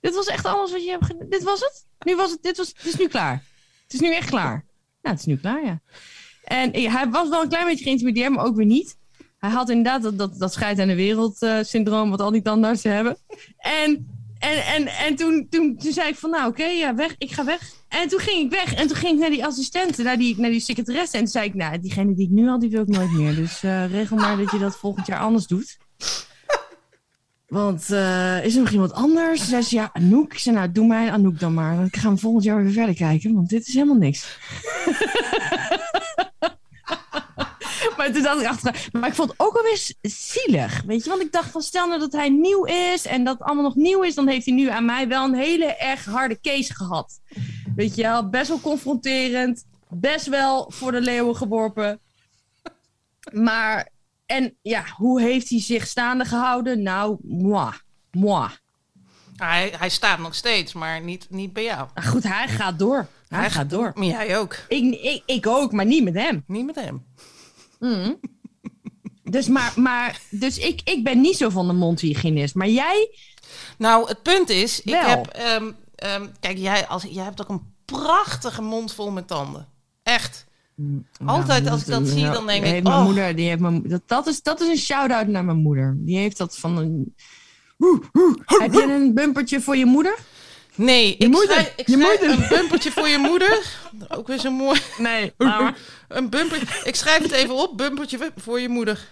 Speaker 1: Dit was echt alles wat je hebt gedaan? Dit was het? Nu was het, dit was, het is nu klaar. Het is nu echt klaar. Nou, het is nu klaar, ja. En ik- hij was wel een klein beetje geïntimideerd, maar ook weer niet. Hij had inderdaad dat, dat, dat scheid aan de wereld eh, syndroom, wat al die tandartsen hebben. En, en, en, en toen, toen, toen zei ik van, nou oké, ja, weg, ik ga weg. En toen ging ik weg en toen ging ik naar die assistenten, naar die, naar die secretaresse. En toen zei ik, nou, diegene die ik nu al, die wil ik nooit meer. Dus eh, regel maar dat je dat volgend jaar anders doet. Want eh, is er nog iemand anders? Zei ze, ja, Anouk. Ik zei, nou, doe mij Anouk dan maar. Dan gaan we volgend jaar weer verder kijken, want dit is helemaal niks. maar toen dacht ik achter, maar ik vond het ook wel weer zielig, weet je. Want ik dacht van, stel nou dat hij nieuw is en dat allemaal nog nieuw is, dan heeft hij nu aan mij wel een hele erg harde case gehad. Weet je wel, best wel confronterend, best wel voor de leeuwen geworpen. Maar, en ja, hoe heeft hij zich staande gehouden? Nou, moi, moi.
Speaker 2: Hij, hij staat nog steeds, maar niet, niet bij jou.
Speaker 1: Nou goed, hij gaat door. Hij, gaat door.
Speaker 2: Maar jij ook.
Speaker 1: Ik, ik, ik ook, maar niet met hem.
Speaker 2: Niet met hem.
Speaker 1: Dus, maar, maar, dus ik, ik ben niet zo van de mondhygiënist. Maar jij,
Speaker 2: Nou, het punt is, ik heb... ehm, ehm, kijk, jij, als, jij hebt ook een prachtige mond vol met tanden. Echt. Altijd
Speaker 1: Nou,
Speaker 2: als ik dat zie, dan denk ik,
Speaker 1: Heeft mijn
Speaker 2: oh.
Speaker 1: moeder, die heeft mijn, dat, dat, is, dat is een shout-out naar mijn moeder. Die heeft dat van een... Heb je een bumpertje voor je moeder?
Speaker 2: Nee, ik
Speaker 1: moeder,
Speaker 2: schrijf, ik
Speaker 1: je moeder.
Speaker 2: een bumpertje voor je moeder. Ook weer zo mooi.
Speaker 1: Nee.
Speaker 2: Een bumper. Ik schrijf het even op. Bumpertje voor je moeder.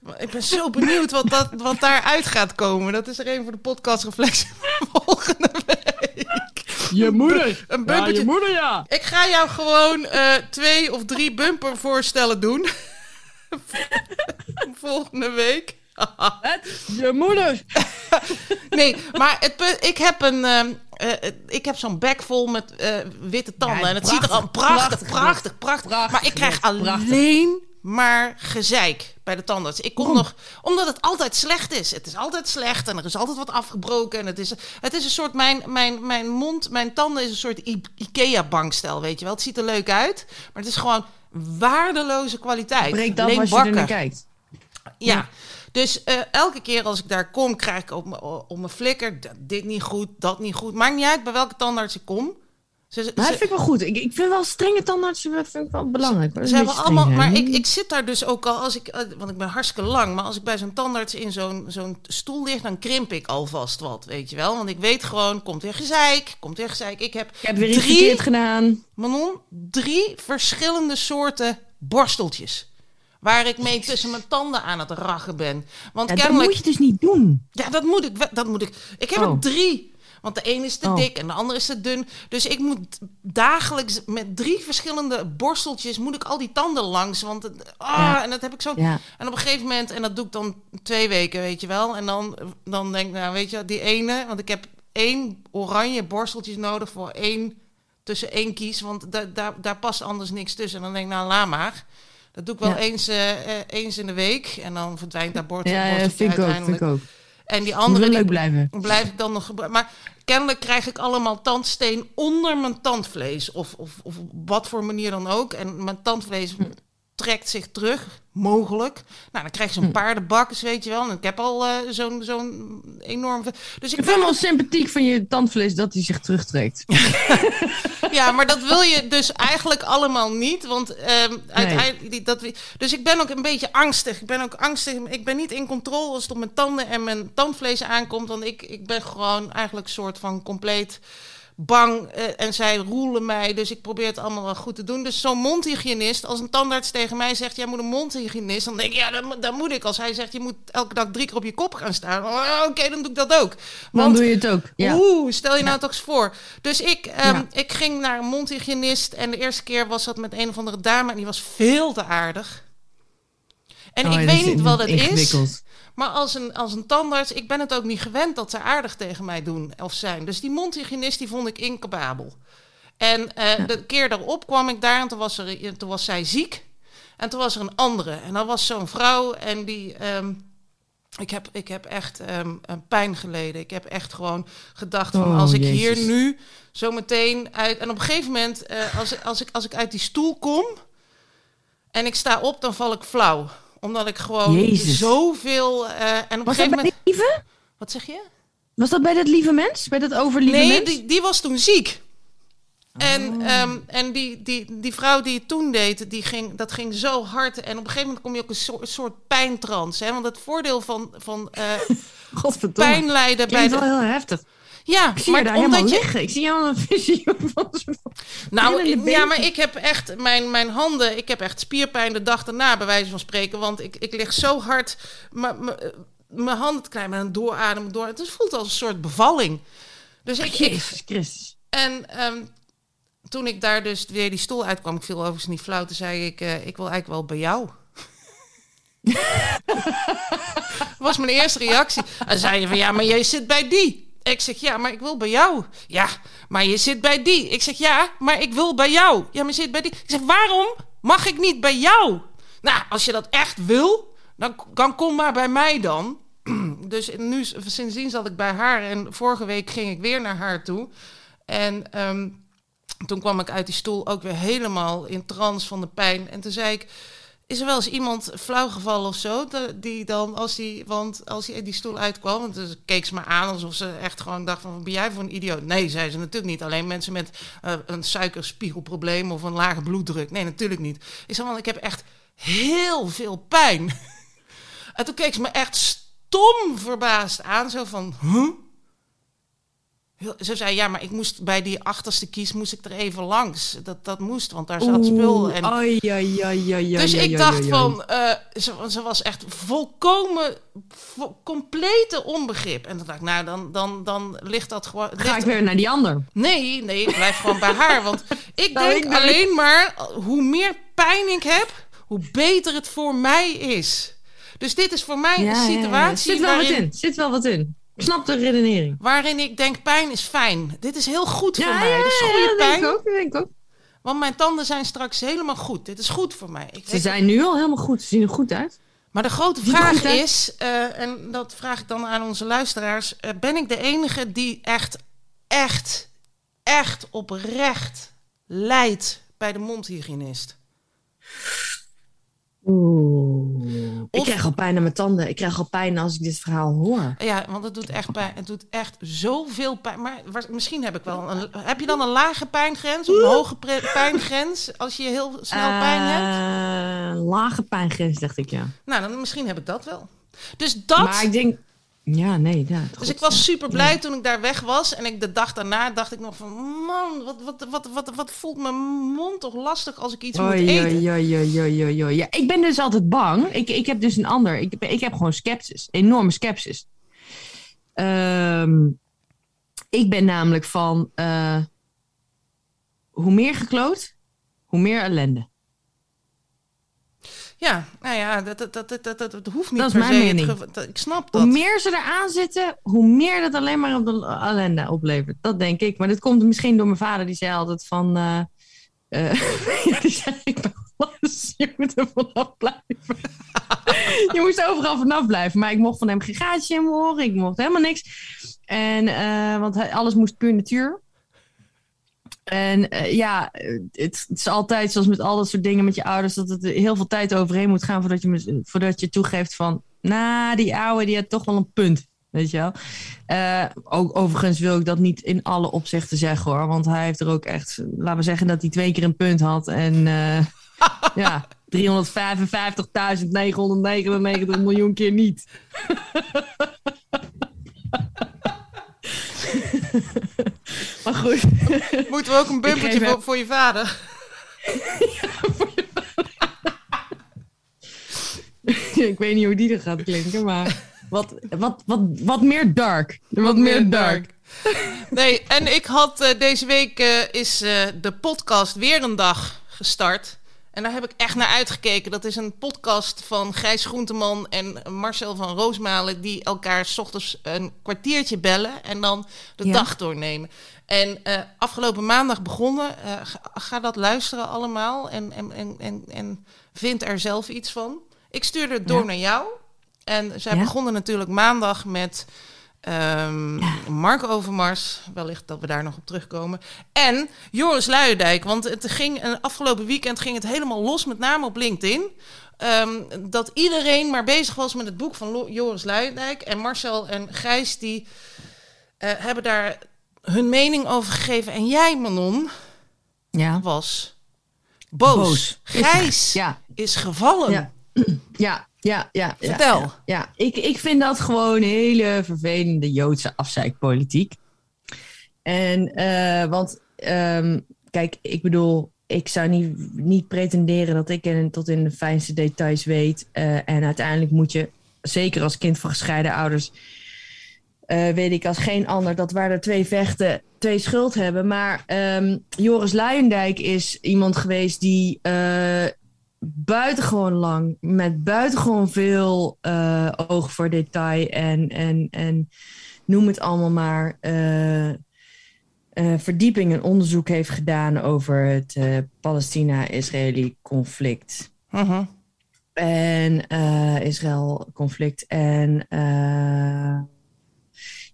Speaker 2: Maar Ik ben zo benieuwd wat, dat, wat daaruit gaat komen. Dat is er een voor de podcast reflectie volgende week.
Speaker 1: Je moeder.
Speaker 2: Een bumpertje.
Speaker 1: moeder, ja.
Speaker 2: Ik ga jou gewoon eh, twee of drie bumper voorstellen doen. volgende week.
Speaker 1: Je moeder.
Speaker 2: Nee, maar het, ik heb een. ehm, eh, ik heb zo'n bek vol met eh, witte tanden.
Speaker 1: Ja,
Speaker 2: en het ziet er al
Speaker 1: prachtig,
Speaker 2: prachtig,
Speaker 1: prachtig
Speaker 2: prachtig, prachtig. Maar ik krijg alleen maar gezeik bij de tandarts. Ik kom nog, omdat het altijd slecht is. Het is altijd slecht en er is altijd wat afgebroken. En het is, het is een soort, mijn, mijn, mijn mond, mijn tanden is een soort I- Ikea-bankstel, weet je wel. Het ziet er leuk uit, maar het is gewoon waardeloze kwaliteit.
Speaker 1: Breek
Speaker 2: Leen
Speaker 1: als je er naar kijkt.
Speaker 2: Ja. Dus eh, elke keer als ik daar kom, krijg ik op mijn- flikker. Dit niet goed, dat niet goed. Maakt niet uit bij welke tandarts ik kom. Ze, ze,
Speaker 1: Maar dat vind ik wel goed. Ik, ik vind wel strenge tandartsen vind ik wel belangrijk.
Speaker 2: ze hebben
Speaker 1: streng
Speaker 2: allemaal. Maar ik, ik zit daar dus ook al als ik. eh, Want ik ben hartstikke lang. Maar als ik bij zo'n tandarts in zo'n zo'n stoel lig, dan krimp ik alvast wat. Weet je wel? Want ik weet gewoon, komt weer gezeik. Komt weer gezeik. Ik heb,
Speaker 1: Ik heb weer
Speaker 2: drie,
Speaker 1: gedaan.
Speaker 2: Manon, drie verschillende soorten borsteltjes. Waar ik mee tussen mijn tanden aan het rachen ben. Want
Speaker 1: Ja, dat moet je dus niet doen.
Speaker 2: Ja, dat moet ik. Dat moet ik. Ik heb
Speaker 1: Oh.
Speaker 2: er drie. Want de een is te
Speaker 1: Oh.
Speaker 2: dik en de andere is te dun. Dus ik moet dagelijks met drie verschillende borsteltjes moet ik al die tanden langs. Want het- ah,
Speaker 1: Ja.
Speaker 2: en dat heb ik zo.
Speaker 1: Ja.
Speaker 2: En op een gegeven moment, en dat doe ik dan twee weken, weet je wel. En dan, dan denk ik, nou weet je, die ene, want ik heb één oranje borsteltjes nodig voor één tussen één kies, want da, daar daar past anders niks tussen. En dan denk ik, nou laat maar. Dat doe ik wel
Speaker 1: Ja.
Speaker 2: eens, eh, eh, eens in de week. En dan verdwijnt daar bord,
Speaker 1: Ja, ja,
Speaker 2: borsteltje
Speaker 1: ik ook. Vind
Speaker 2: uiteindelijk.
Speaker 1: ik ook.
Speaker 2: En die andere
Speaker 1: leuk blijven.
Speaker 2: blijf ik dan nog gebruiken. Maar kennelijk krijg ik allemaal tandsteen onder mijn tandvlees. Of, of, of op wat voor manier dan ook. En mijn tandvlees. Trekt zich terug, mogelijk. Nou, dan krijg je zo'n paardenbakkes, weet je wel. En ik heb al eh, zo'n zo'n enorm... Dus ik
Speaker 1: Ik
Speaker 2: ben
Speaker 1: vind wel sympathiek van je tandvlees dat hij zich terugtrekt.
Speaker 2: Ja, maar dat wil je dus eigenlijk allemaal niet. Want ehm, uiteindelijk. die- Dat, dus ik ben ook een beetje angstig. Ik ben ook angstig. Ik ben niet in controle als het op mijn tanden en mijn tandvlees aankomt. Want ik, ik ben gewoon eigenlijk een soort van compleet bang. eh, en zij roelen mij. Dus ik probeer het allemaal wel goed te doen. Dus zo'n mondhygiënist, als een tandarts tegen mij zegt: Jij moet een mondhygiënist. Dan denk ik: Ja, moet- dat moet ik. Als hij zegt: Je moet elke dag drie keer op je kop gaan staan. oh, Oké, dan doe ik dat ook.
Speaker 1: Dan
Speaker 2: Want
Speaker 1: doe je het ook. Ja.
Speaker 2: Oeh, stel je nou toch eens voor. Dus ik, ehm,
Speaker 1: Ja.
Speaker 2: ik ging naar een mondhygiënist. En de eerste keer was dat met een of andere dame. En die was veel te aardig. En
Speaker 1: Oh,
Speaker 2: ik weet niet wat het is. Maar als een, als een tandarts, ik ben het ook niet gewend dat ze aardig tegen mij doen of zijn. Dus die mondhygiënist, die vond ik incapabel. En eh, de keer daarop kwam ik daar en toen was, er, toen was zij ziek. En toen was er een andere. En dat was zo'n vrouw en die... ehm, ik heb, ik heb echt ehm, een pijn geleden. Ik heb echt gewoon gedacht van
Speaker 1: Oh,
Speaker 2: als ik
Speaker 1: Jezus.
Speaker 2: hier nu zo meteen uit... En op een gegeven moment, eh, als, als, ik, als ik uit die stoel kom en ik sta op, dan val ik flauw. Omdat ik gewoon
Speaker 1: Jezus.
Speaker 2: zoveel... eh, en op een
Speaker 1: Was
Speaker 2: gegeven
Speaker 1: bij
Speaker 2: moment...
Speaker 1: lieve?
Speaker 2: Wat zeg je?
Speaker 1: Was dat bij dat lieve mens? Bij dat overlieve
Speaker 2: Nee,
Speaker 1: mens?
Speaker 2: die, die was toen ziek. En,
Speaker 1: Oh.
Speaker 2: ehm, en die, die, die vrouw die het toen deed, die ging, dat ging zo hard. En op een gegeven moment kom je ook een soort, soort pijntrance. Hè? Want het voordeel van, van eh
Speaker 1: Godverdomme.
Speaker 2: pijn lijden bij
Speaker 1: Klinkt
Speaker 2: de...
Speaker 1: wel heel heftig.
Speaker 2: Ja,
Speaker 1: Ik zie je daar
Speaker 2: maar
Speaker 1: helemaal
Speaker 2: omdat je...
Speaker 1: liggen. Ik zie jou een visioen van.
Speaker 2: Nou, ja, maar ik heb echt mijn, mijn handen, ik heb echt spierpijn de dag daarna, bij wijze van spreken. Want ik, ik lig zo hard, m- mijn handen klein, met een doorademen door. Het voelt als een soort bevalling. Dus ik, ik,
Speaker 1: Jezus Christus.
Speaker 2: en ehm, toen ik daar dus weer die stoel uitkwam, ik viel overigens niet flauw, toen zei ik, eh, ik wil eigenlijk wel bij jou. was mijn eerste reactie. En zei je van, ja, maar jij zit bij die. Ik zeg, ja, maar ik wil bij jou. Ja, maar je zit bij die. Ik zeg, ja, maar ik wil bij jou. Ja, maar je zit bij die. Ik zeg, waarom mag ik niet bij jou? Nou, als je dat echt wil, dan, dan kom maar bij mij dan. Dus nu, sindsdien zat ik bij haar en vorige week ging ik weer naar haar toe. En ehm, toen kwam ik uit die stoel ook weer helemaal in trance van de pijn. En toen zei ik, is er wel eens iemand flauw gevallen of zo? Die dan, als die, want als hij die stoel uitkwam, want dus keek ze me aan alsof ze echt gewoon dacht van, ben jij voor een idioot? Nee, zei ze natuurlijk niet. Alleen mensen met eh, een suikerspiegelprobleem of een lage bloeddruk. Nee, natuurlijk niet. Zei, want ik heb echt heel veel pijn. en toen keek ze me echt stom verbaasd aan, zo van? Heel- Ze zei, ja, maar ik moest bij die achterste kies moest ik er even langs. Dat, dat moest, want daar zat spul. En, dus ik dacht van, ze, ze was echt volkomen, vo- complete onbegrip. En toen dacht ik, nou, dan, dan, dan ligt dat gewoon...
Speaker 1: Ga ik weer naar die ander.
Speaker 2: Nee, nee, ik blijf gewoon bij haar. Want ik
Speaker 1: Nou,
Speaker 2: denk
Speaker 1: ik ben-
Speaker 2: alleen maar, hoe meer pijn ik heb, hoe beter het voor mij is. Dus dit is voor mij
Speaker 1: Ja,
Speaker 2: een
Speaker 1: ja, ja.
Speaker 2: situatie
Speaker 1: Zit wel wat in. Zit wel wat in. Ik snap de redenering.
Speaker 2: waarin ik denk, pijn is fijn. Dit is heel goed voor
Speaker 1: Ja,
Speaker 2: mij.
Speaker 1: ja,
Speaker 2: Dit is
Speaker 1: ja,
Speaker 2: goede
Speaker 1: dat
Speaker 2: pijn.
Speaker 1: denk ik ook. denk ik ook.
Speaker 2: Want mijn tanden zijn straks helemaal goed. Dit is goed voor mij. Ik
Speaker 1: Ze zijn nu al helemaal goed. Ze zien er goed uit.
Speaker 2: Maar de grote
Speaker 1: Die
Speaker 2: vraag is, eh, en dat vraag ik dan aan onze luisteraars: eh, ben ik de enige die echt, echt, echt oprecht lijdt bij de mondhygiënist?
Speaker 1: Oeh. Ik krijg al pijn aan mijn tanden. Ik krijg al pijn als ik dit verhaal hoor.
Speaker 2: Ja, want het doet echt pijn. Het doet echt zoveel pijn. Maar misschien heb ik wel een. Heb je dan een lage pijngrens of een hoge pijngrens als je heel snel pijn hebt?
Speaker 1: Eh, Lage pijngrens, dacht ik, ja.
Speaker 2: Nou, dan misschien heb ik dat wel. Dus dat.
Speaker 1: Maar ik denk... Ja, nee. Ja,
Speaker 2: Dus ik was super blij toen ik daar weg was. En ik de dag daarna dacht ik nog van... Man, wat, wat, wat, wat, wat voelt mijn mond toch lastig als ik iets moet eten.
Speaker 1: oei, oei, oei, oei, oei, oei. Ja, ik ben dus altijd bang. Ik, ik heb dus een ander. Ik, ik heb gewoon skepsis. Enorme skepsis. Ehm, ik ben namelijk van... eh, hoe meer gekloot, hoe meer ellende.
Speaker 2: Ja, nou ja, dat, dat, dat, dat, dat, dat hoeft niet
Speaker 1: Dat is
Speaker 2: per
Speaker 1: mijn
Speaker 2: se.
Speaker 1: mening.
Speaker 2: dat- ik snap
Speaker 1: Hoe
Speaker 2: dat.
Speaker 1: meer ze eraan zitten, hoe meer dat alleen maar op de ellende oplevert. Dat denk ik. Maar dit komt misschien door mijn vader. Die zei altijd van... ja, die zei ik bij alles, je moet er vanaf blijven. je moest overal vanaf blijven. Maar ik mocht van hem geen gaatje in mijn oren. Ik mocht helemaal niks. En, eh, want alles moest puur natuur. En eh, ja, het, het is altijd zoals met al dat soort dingen met je ouders... dat het heel veel tijd overheen moet gaan... voordat je, voordat je toegeeft van... nou, die oude die had toch wel een punt. Weet je wel? Eh, ook, overigens wil ik dat niet in alle opzichten zeggen hoor. Want hij heeft er ook echt... Laten we zeggen dat hij twee keer een punt had. En eh, ja, 355.999 miljoen keer niet. maar goed.
Speaker 2: Moeten we ook een bumpertje voor, voor je vader?
Speaker 1: ik weet niet hoe die er gaat klinken, maar wat, wat, wat, wat meer dark. Wat, meer dark.
Speaker 2: Nee, en ik had eh, deze week eh, is eh, de podcast weer een dag gestart. En daar heb ik echt naar uitgekeken. Dat is een podcast van Gijs Groenteman en Marcel van Roosmalen... die elkaar s ochtends een kwartiertje bellen en dan de
Speaker 1: Ja.
Speaker 2: dag doornemen. En eh, afgelopen maandag begonnen. Eh, ga, ga dat luisteren allemaal en, en, en, en, en vind er zelf iets van. Ik stuurde het door
Speaker 1: Ja.
Speaker 2: naar jou. En zij
Speaker 1: Ja.
Speaker 2: begonnen natuurlijk maandag met ehm, Mark Overmars. Wellicht dat we daar nog op terugkomen. En Joris Luijendijk. Want het ging een afgelopen weekend ging het helemaal los, met name op LinkedIn. Ehm, dat iedereen maar bezig was met het boek van Lo- Joris Luijendijk. En Marcel en Gijs die eh, hebben daar hun mening over gegeven. En jij, Manon,
Speaker 1: Ja.
Speaker 2: was boos.
Speaker 1: Boos.
Speaker 2: Gijs
Speaker 1: Ja.
Speaker 2: is gevallen.
Speaker 1: Ja. Ja, ja, ja.
Speaker 2: Vertel.
Speaker 1: Ja, ja. Ik, ik vind dat gewoon hele vervelende Joodse afzeikpolitiek. En, eh, want, ehm, kijk, ik bedoel, ik zou niet, niet pretenderen dat ik in, tot in de fijnste details weet. Eh, en uiteindelijk moet je, zeker als kind van gescheiden ouders, eh, weet ik als geen ander dat waar er twee vechten, twee schuld hebben. Maar ehm, Joris Luijendijk is iemand geweest die buitengewoon lang, met buitengewoon veel eh, oog voor detail en, en, en noem het allemaal maar, eh, eh, verdieping en onderzoek heeft gedaan over het Palestina-Israëli conflict.
Speaker 2: Mhm.
Speaker 1: En eh, Israël-conflict. En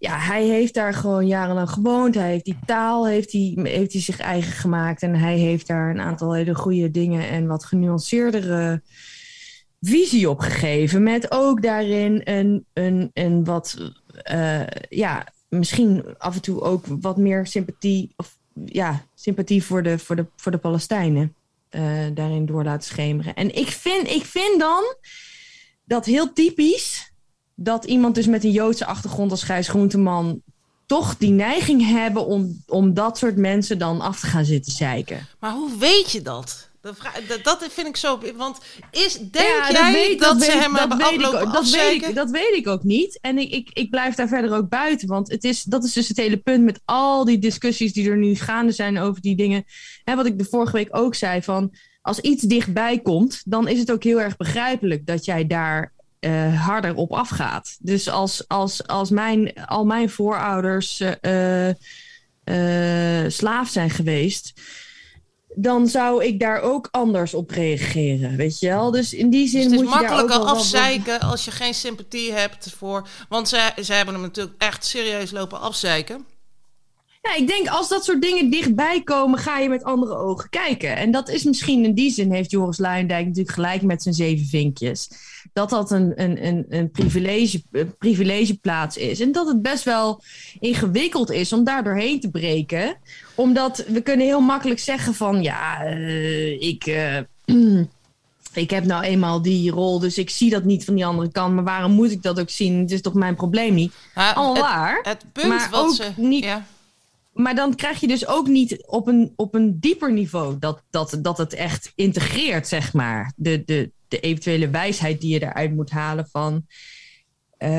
Speaker 1: ja, hij heeft daar gewoon jarenlang gewoond. Hij heeft die taal heeft hij, heeft hij zich eigen gemaakt. En hij heeft daar een aantal hele goede dingen en wat genuanceerdere visie op gegeven. Met ook daarin een, een, een wat, eh, ja, misschien af en toe ook wat meer sympathie. Of ja, sympathie voor de, voor de, voor de Palestijnen eh, daarin door laten schemeren. En ik vind, ik vind dan dat heel typisch dat iemand dus met een Joodse achtergrond als Gijs Groenteman toch die neiging hebben om, om dat soort mensen dan af te gaan zitten zeiken.
Speaker 2: Maar hoe weet je dat? Dat, dat, dat vind ik zo. Want is, denk
Speaker 1: Ja,
Speaker 2: jij dat,
Speaker 1: weet-
Speaker 2: ze
Speaker 1: weet-
Speaker 2: hem hebben
Speaker 1: weet ik
Speaker 2: aflopen
Speaker 1: ook- dat weet, ik, dat weet ik ook niet. En ik, ik, ik blijf daar verder ook buiten. Want het is, dat is dus het hele punt met al die discussies die er nu gaande zijn over die dingen. Hè, wat ik de vorige week ook zei van... Als iets dichtbij komt, dan is het ook heel erg begrijpelijk dat jij daar eh, harder op afgaat. Dus als, als, als mijn, al mijn voorouders eh, eh, slaaf zijn geweest, dan zou ik daar ook anders op reageren, weet je wel? Dus in die zin
Speaker 2: Dus het is
Speaker 1: moet je daar ook
Speaker 2: makkelijker
Speaker 1: wel wat-
Speaker 2: afzeiken als je geen sympathie hebt voor. Want zij, zij hebben hem natuurlijk echt serieus lopen afzeiken.
Speaker 1: Ja, ik denk als dat soort dingen dichtbij komen, ga je met andere ogen kijken. En dat is misschien in die zin, heeft Joris Luijendijk natuurlijk gelijk met zijn zeven vinkjes. Dat dat een, een, een, een, privilege, een privilegeplaats is. En dat het best wel ingewikkeld is om daar doorheen te breken. Omdat we kunnen heel makkelijk zeggen van, ja, eh, ik... eh, ik heb nou eenmaal die rol, dus ik zie dat niet van die andere kant. Maar waarom moet ik dat ook zien? Het is toch mijn probleem niet? Al
Speaker 2: het,
Speaker 1: waar.
Speaker 2: het punt
Speaker 1: maar
Speaker 2: wat
Speaker 1: ook
Speaker 2: ze.
Speaker 1: niet-
Speaker 2: Ja.
Speaker 1: Maar dan krijg je dus ook niet op een, op een dieper niveau dat, dat, dat het echt integreert, zeg maar. De, de, de eventuele wijsheid die je eruit moet halen van. ehm,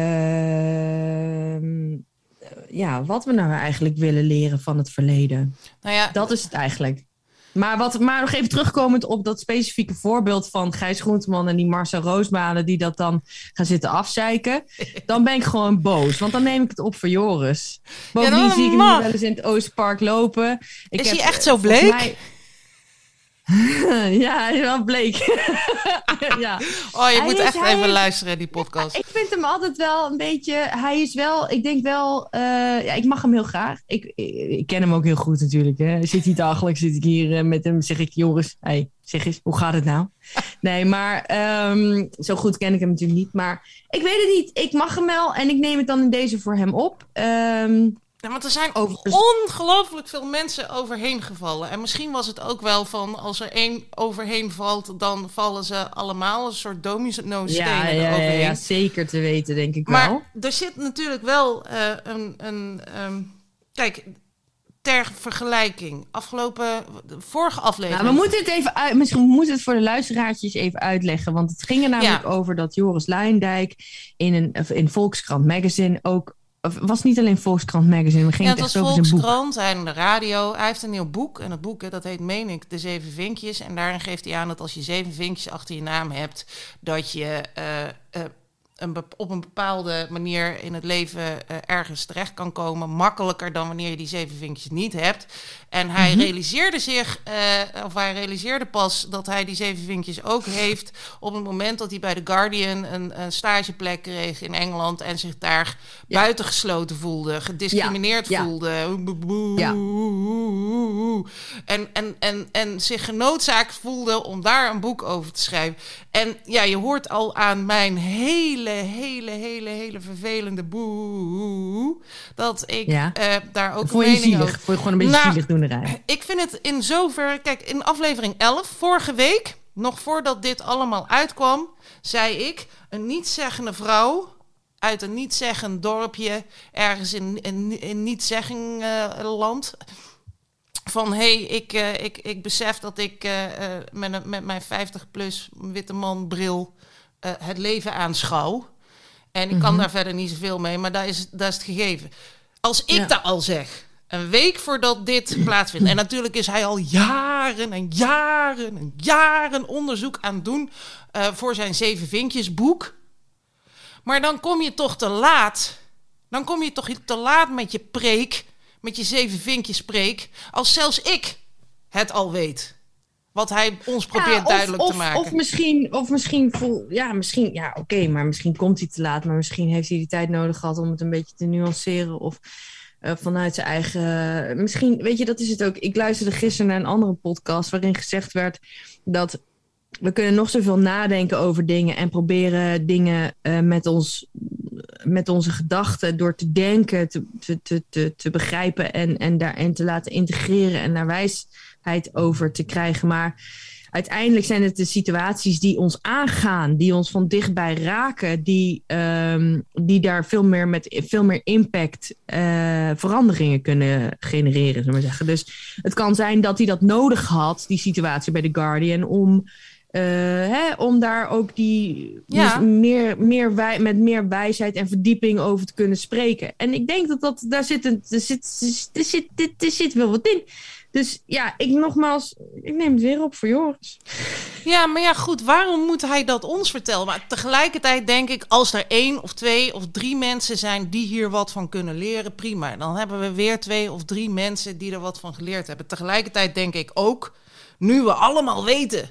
Speaker 1: ja, wat we nou eigenlijk willen leren van het verleden.
Speaker 2: Nou ja,
Speaker 1: Dat is het eigenlijk. Maar, wat, maar nog even terugkomend op dat specifieke voorbeeld van Gijs Groenteman en die Marcel Roosmalen die dat dan gaan zitten afzeiken. Dan ben ik gewoon boos, want dan neem ik het op voor Joris. Bovendien
Speaker 2: dat
Speaker 1: zie ik hem wel eens in het Oostpark lopen. Ik
Speaker 2: Is
Speaker 1: heb,
Speaker 2: hij echt zo bleek?
Speaker 1: mij- ja, hij is wel bleek. ja.
Speaker 2: oh, je
Speaker 1: Hij
Speaker 2: moet
Speaker 1: is-
Speaker 2: echt
Speaker 1: hij
Speaker 2: even
Speaker 1: is-
Speaker 2: luisteren, die podcast.
Speaker 1: Ik vind hem altijd wel een beetje. Hij is wel. Ik denk wel. eh, ja, ik mag hem heel graag. Ik, ik, ik ken hem ook heel goed natuurlijk. Hè. Hij Zit hier dagelijks. Zit ik hier eh, met hem. Zeg ik, Joris. Hey, zeg eens, hoe gaat het nou? Nee, maar ehm, zo goed ken ik hem natuurlijk niet. Maar ik weet het niet. Ik mag hem wel. En ik neem het dan in deze voor hem op. Ehm,
Speaker 2: Ja, want er zijn
Speaker 1: Overigens-
Speaker 2: ongelooflijk veel mensen overheen gevallen. En misschien was het ook wel van als er één overheen valt, dan vallen ze allemaal een soort domino-stenen
Speaker 1: ja, ja, ja, zeker te weten, denk ik wel.
Speaker 2: Maar er zit natuurlijk wel eh, een. een ehm, kijk, ter vergelijking. Afgelopen. Vorige aflevering.
Speaker 1: Nou, we moeten het even uit, misschien moeten we het voor de luisteraartjes even uitleggen. Want het ging er namelijk
Speaker 2: Ja.
Speaker 1: over dat Joris Luijendijk in, een, in Volkskrant Magazine ook. Was niet alleen Volkskrant Magazine, we
Speaker 2: Ja, het
Speaker 1: het
Speaker 2: was. Volkskrant, hij had de radio. Hij heeft een nieuw boek. En het boek, hè, dat heet, meen ik, De Zeven Vinkjes. En daarin geeft hij aan dat als je zeven vinkjes achter je naam hebt... dat je eh, eh, een op een bepaalde manier in het leven eh, ergens terecht kan komen. Makkelijker dan wanneer je die zeven vinkjes niet hebt. En hij
Speaker 1: Mhm.
Speaker 2: realiseerde zich, eh, of hij realiseerde pas dat hij die zeven vinkjes ook heeft... op het moment dat hij bij The Guardian een, een stageplek kreeg in Engeland... en zich daar
Speaker 1: Ja.
Speaker 2: buitengesloten voelde, gediscrimineerd
Speaker 1: Ja, ja.
Speaker 2: voelde. En, en, en, en zich genoodzaakt voelde om daar een boek over te schrijven. En ja, je hoort al aan mijn hele hele, hele, hele, hele vervelende boe. Dat ik
Speaker 1: Ja.
Speaker 2: eh, daar ook
Speaker 1: Voor je
Speaker 2: mening
Speaker 1: zielig.
Speaker 2: over.
Speaker 1: Voor je gewoon een beetje
Speaker 2: Nou,
Speaker 1: zielig doenerij.
Speaker 2: Ik vind het in zover. Kijk, in aflevering 11, vorige week, nog voordat dit allemaal uitkwam, zei ik: een niet-zeggende vrouw uit een niet-zeggend dorpje, ergens in, in, in niet-zegging eh, land. Van hé, hey, ik, eh, ik, ik besef dat ik eh, met, met mijn 50-plus witte man bril eh, het leven aanschouw. En ik kan
Speaker 1: Mhm.
Speaker 2: daar verder niet zoveel mee, maar daar is, daar is het gegeven. Als ik
Speaker 1: Ja.
Speaker 2: dat al zeg, een week voordat dit plaatsvindt. En natuurlijk is hij al jaren en jaren en jaren onderzoek aan het doen eh, voor zijn Zeven Vinkjes boek. Maar dan kom je toch te laat. Dan kom je toch te laat met je preek, met je Zeven Vinkjes preek, als zelfs ik het al weet. Wat hij ons probeert
Speaker 1: Ja, of-
Speaker 2: duidelijk
Speaker 1: of,
Speaker 2: te maken.
Speaker 1: Of misschien, of misschien vol, ja, misschien, ja, oké, maar misschien komt hij te laat, maar misschien heeft hij die tijd nodig gehad om het een beetje te nuanceren of eh, vanuit zijn eigen. Misschien, weet je, dat is het ook. Ik luisterde gisteren naar een andere podcast waarin gezegd werd dat we kunnen nog zoveel nadenken over dingen en proberen dingen eh, met, ons, met onze gedachten door te denken, te, te, te, te, begrijpen en, en daarin te laten integreren en naar wijsheid over te krijgen. Maar uiteindelijk zijn het de situaties die ons aangaan, die ons van dichtbij raken, die, ehm, die daar veel meer met veel meer impact eh, veranderingen kunnen genereren, zullen we zeggen. Dus het kan zijn dat hij dat nodig had, die situatie bij The Guardian, om. Eh, hè, om daar ook die
Speaker 2: Ja.
Speaker 1: dus meer, meer wij, met meer wijsheid en verdieping over te kunnen spreken. En ik denk dat, dat daar zit, een, er, zit, er, zit, er, er zit wel wat in. Dus ja, ik nogmaals, ik neem het weer op voor Joris.
Speaker 2: Ja, maar ja, goed, waarom moet hij dat ons vertellen? Maar tegelijkertijd denk ik, als er één of twee of drie mensen zijn die hier wat van kunnen leren, prima. Dan hebben we weer twee of drie mensen die er wat van geleerd hebben. Tegelijkertijd denk ik ook, nu we allemaal weten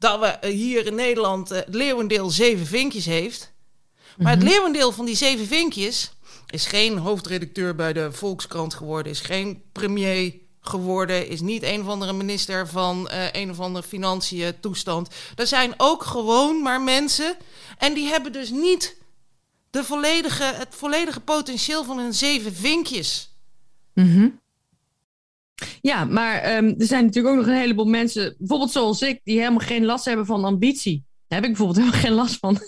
Speaker 2: dat we eh, hier in Nederland eh, het leeuwendeel zeven vinkjes heeft. Maar het leeuwendeel van die zeven vinkjes is geen hoofdredacteur bij de Volkskrant geworden, is geen premier geworden, is niet een of andere minister van eh, een of andere financiën toestand. Er zijn ook gewoon maar mensen en die hebben dus niet de volledige, het volledige potentieel van hun zeven vinkjes.
Speaker 1: Ja, maar ehm, er zijn natuurlijk ook nog een heleboel mensen, bijvoorbeeld zoals ik, die helemaal geen last hebben van ambitie. Daar heb ik bijvoorbeeld helemaal geen last van.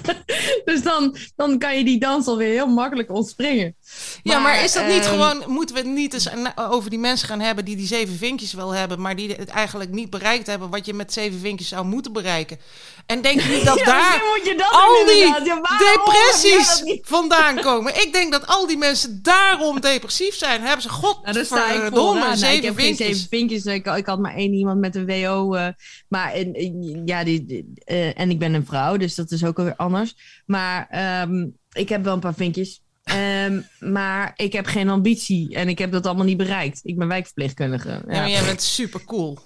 Speaker 1: dus dan, dan kan je die dans alweer heel makkelijk ontspringen.
Speaker 2: Ja, maar is dat niet
Speaker 1: ehm,
Speaker 2: gewoon, moeten we het niet eens over die mensen gaan hebben die die zeven vinkjes wel hebben, maar die het eigenlijk niet bereikt hebben wat je met zeven vinkjes zou moeten bereiken? En denk je niet dat
Speaker 1: Ja,
Speaker 2: daar
Speaker 1: dat
Speaker 2: al die.
Speaker 1: Ja,
Speaker 2: depressies vandaan komen? Ik denk dat al die mensen daarom depressief zijn. Hebben ze god
Speaker 1: Nou. Nou,
Speaker 2: zeven vinkjes.
Speaker 1: zeven vinkjes. Ik, ik had maar één iemand met een WO. eh, maar en, ja, die, die, eh, en ik ben een vrouw, dus dat is ook alweer anders. Maar ehm, ik heb wel een paar vinkjes. Ehm, maar ik heb geen ambitie en ik heb dat allemaal niet bereikt. Ik ben wijkverpleegkundige.
Speaker 2: Ja,
Speaker 1: Ja,
Speaker 2: maar jij bent super cool.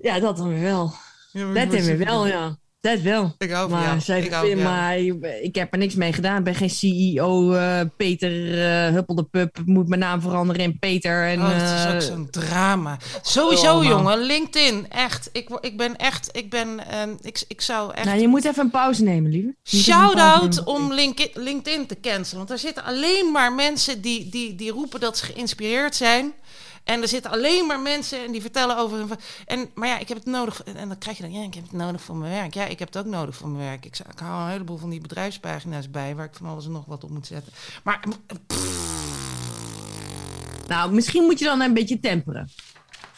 Speaker 1: ja dat dan weer wel. Dat dan weer wel, ja. Dat wel.
Speaker 2: Ik hou van
Speaker 1: Maar, zij-
Speaker 2: Ik hou van
Speaker 1: maar ik heb er niks mee gedaan. Ik ben geen CEO. eh, Peter eh Huppel de Pup moet mijn naam veranderen in Peter. En,
Speaker 2: Oh, het is ook
Speaker 1: eh,
Speaker 2: zo'n drama. Sowieso,
Speaker 1: Oh,
Speaker 2: jongen. LinkedIn. Echt. Ik, ik ben echt... Ik ben... ehm, ik, ik zou echt...
Speaker 1: Nou, je moet even een pauze nemen, lieve.
Speaker 2: Shout-out om Link- LinkedIn te cancelen. Want er zitten alleen maar mensen die, die, die roepen dat ze geïnspireerd zijn. En er zitten alleen maar mensen en die vertellen over hun... En, maar ja, ik heb het nodig... En dan krijg je dan... Ja, ik heb het nodig voor mijn werk. Ja, ik heb het ook nodig voor mijn werk. Ik, ik hou een heleboel van die bedrijfspagina's bij... waar ik van alles en nog wat op moet zetten. Maar
Speaker 1: Nou, misschien moet je dan een beetje temperen.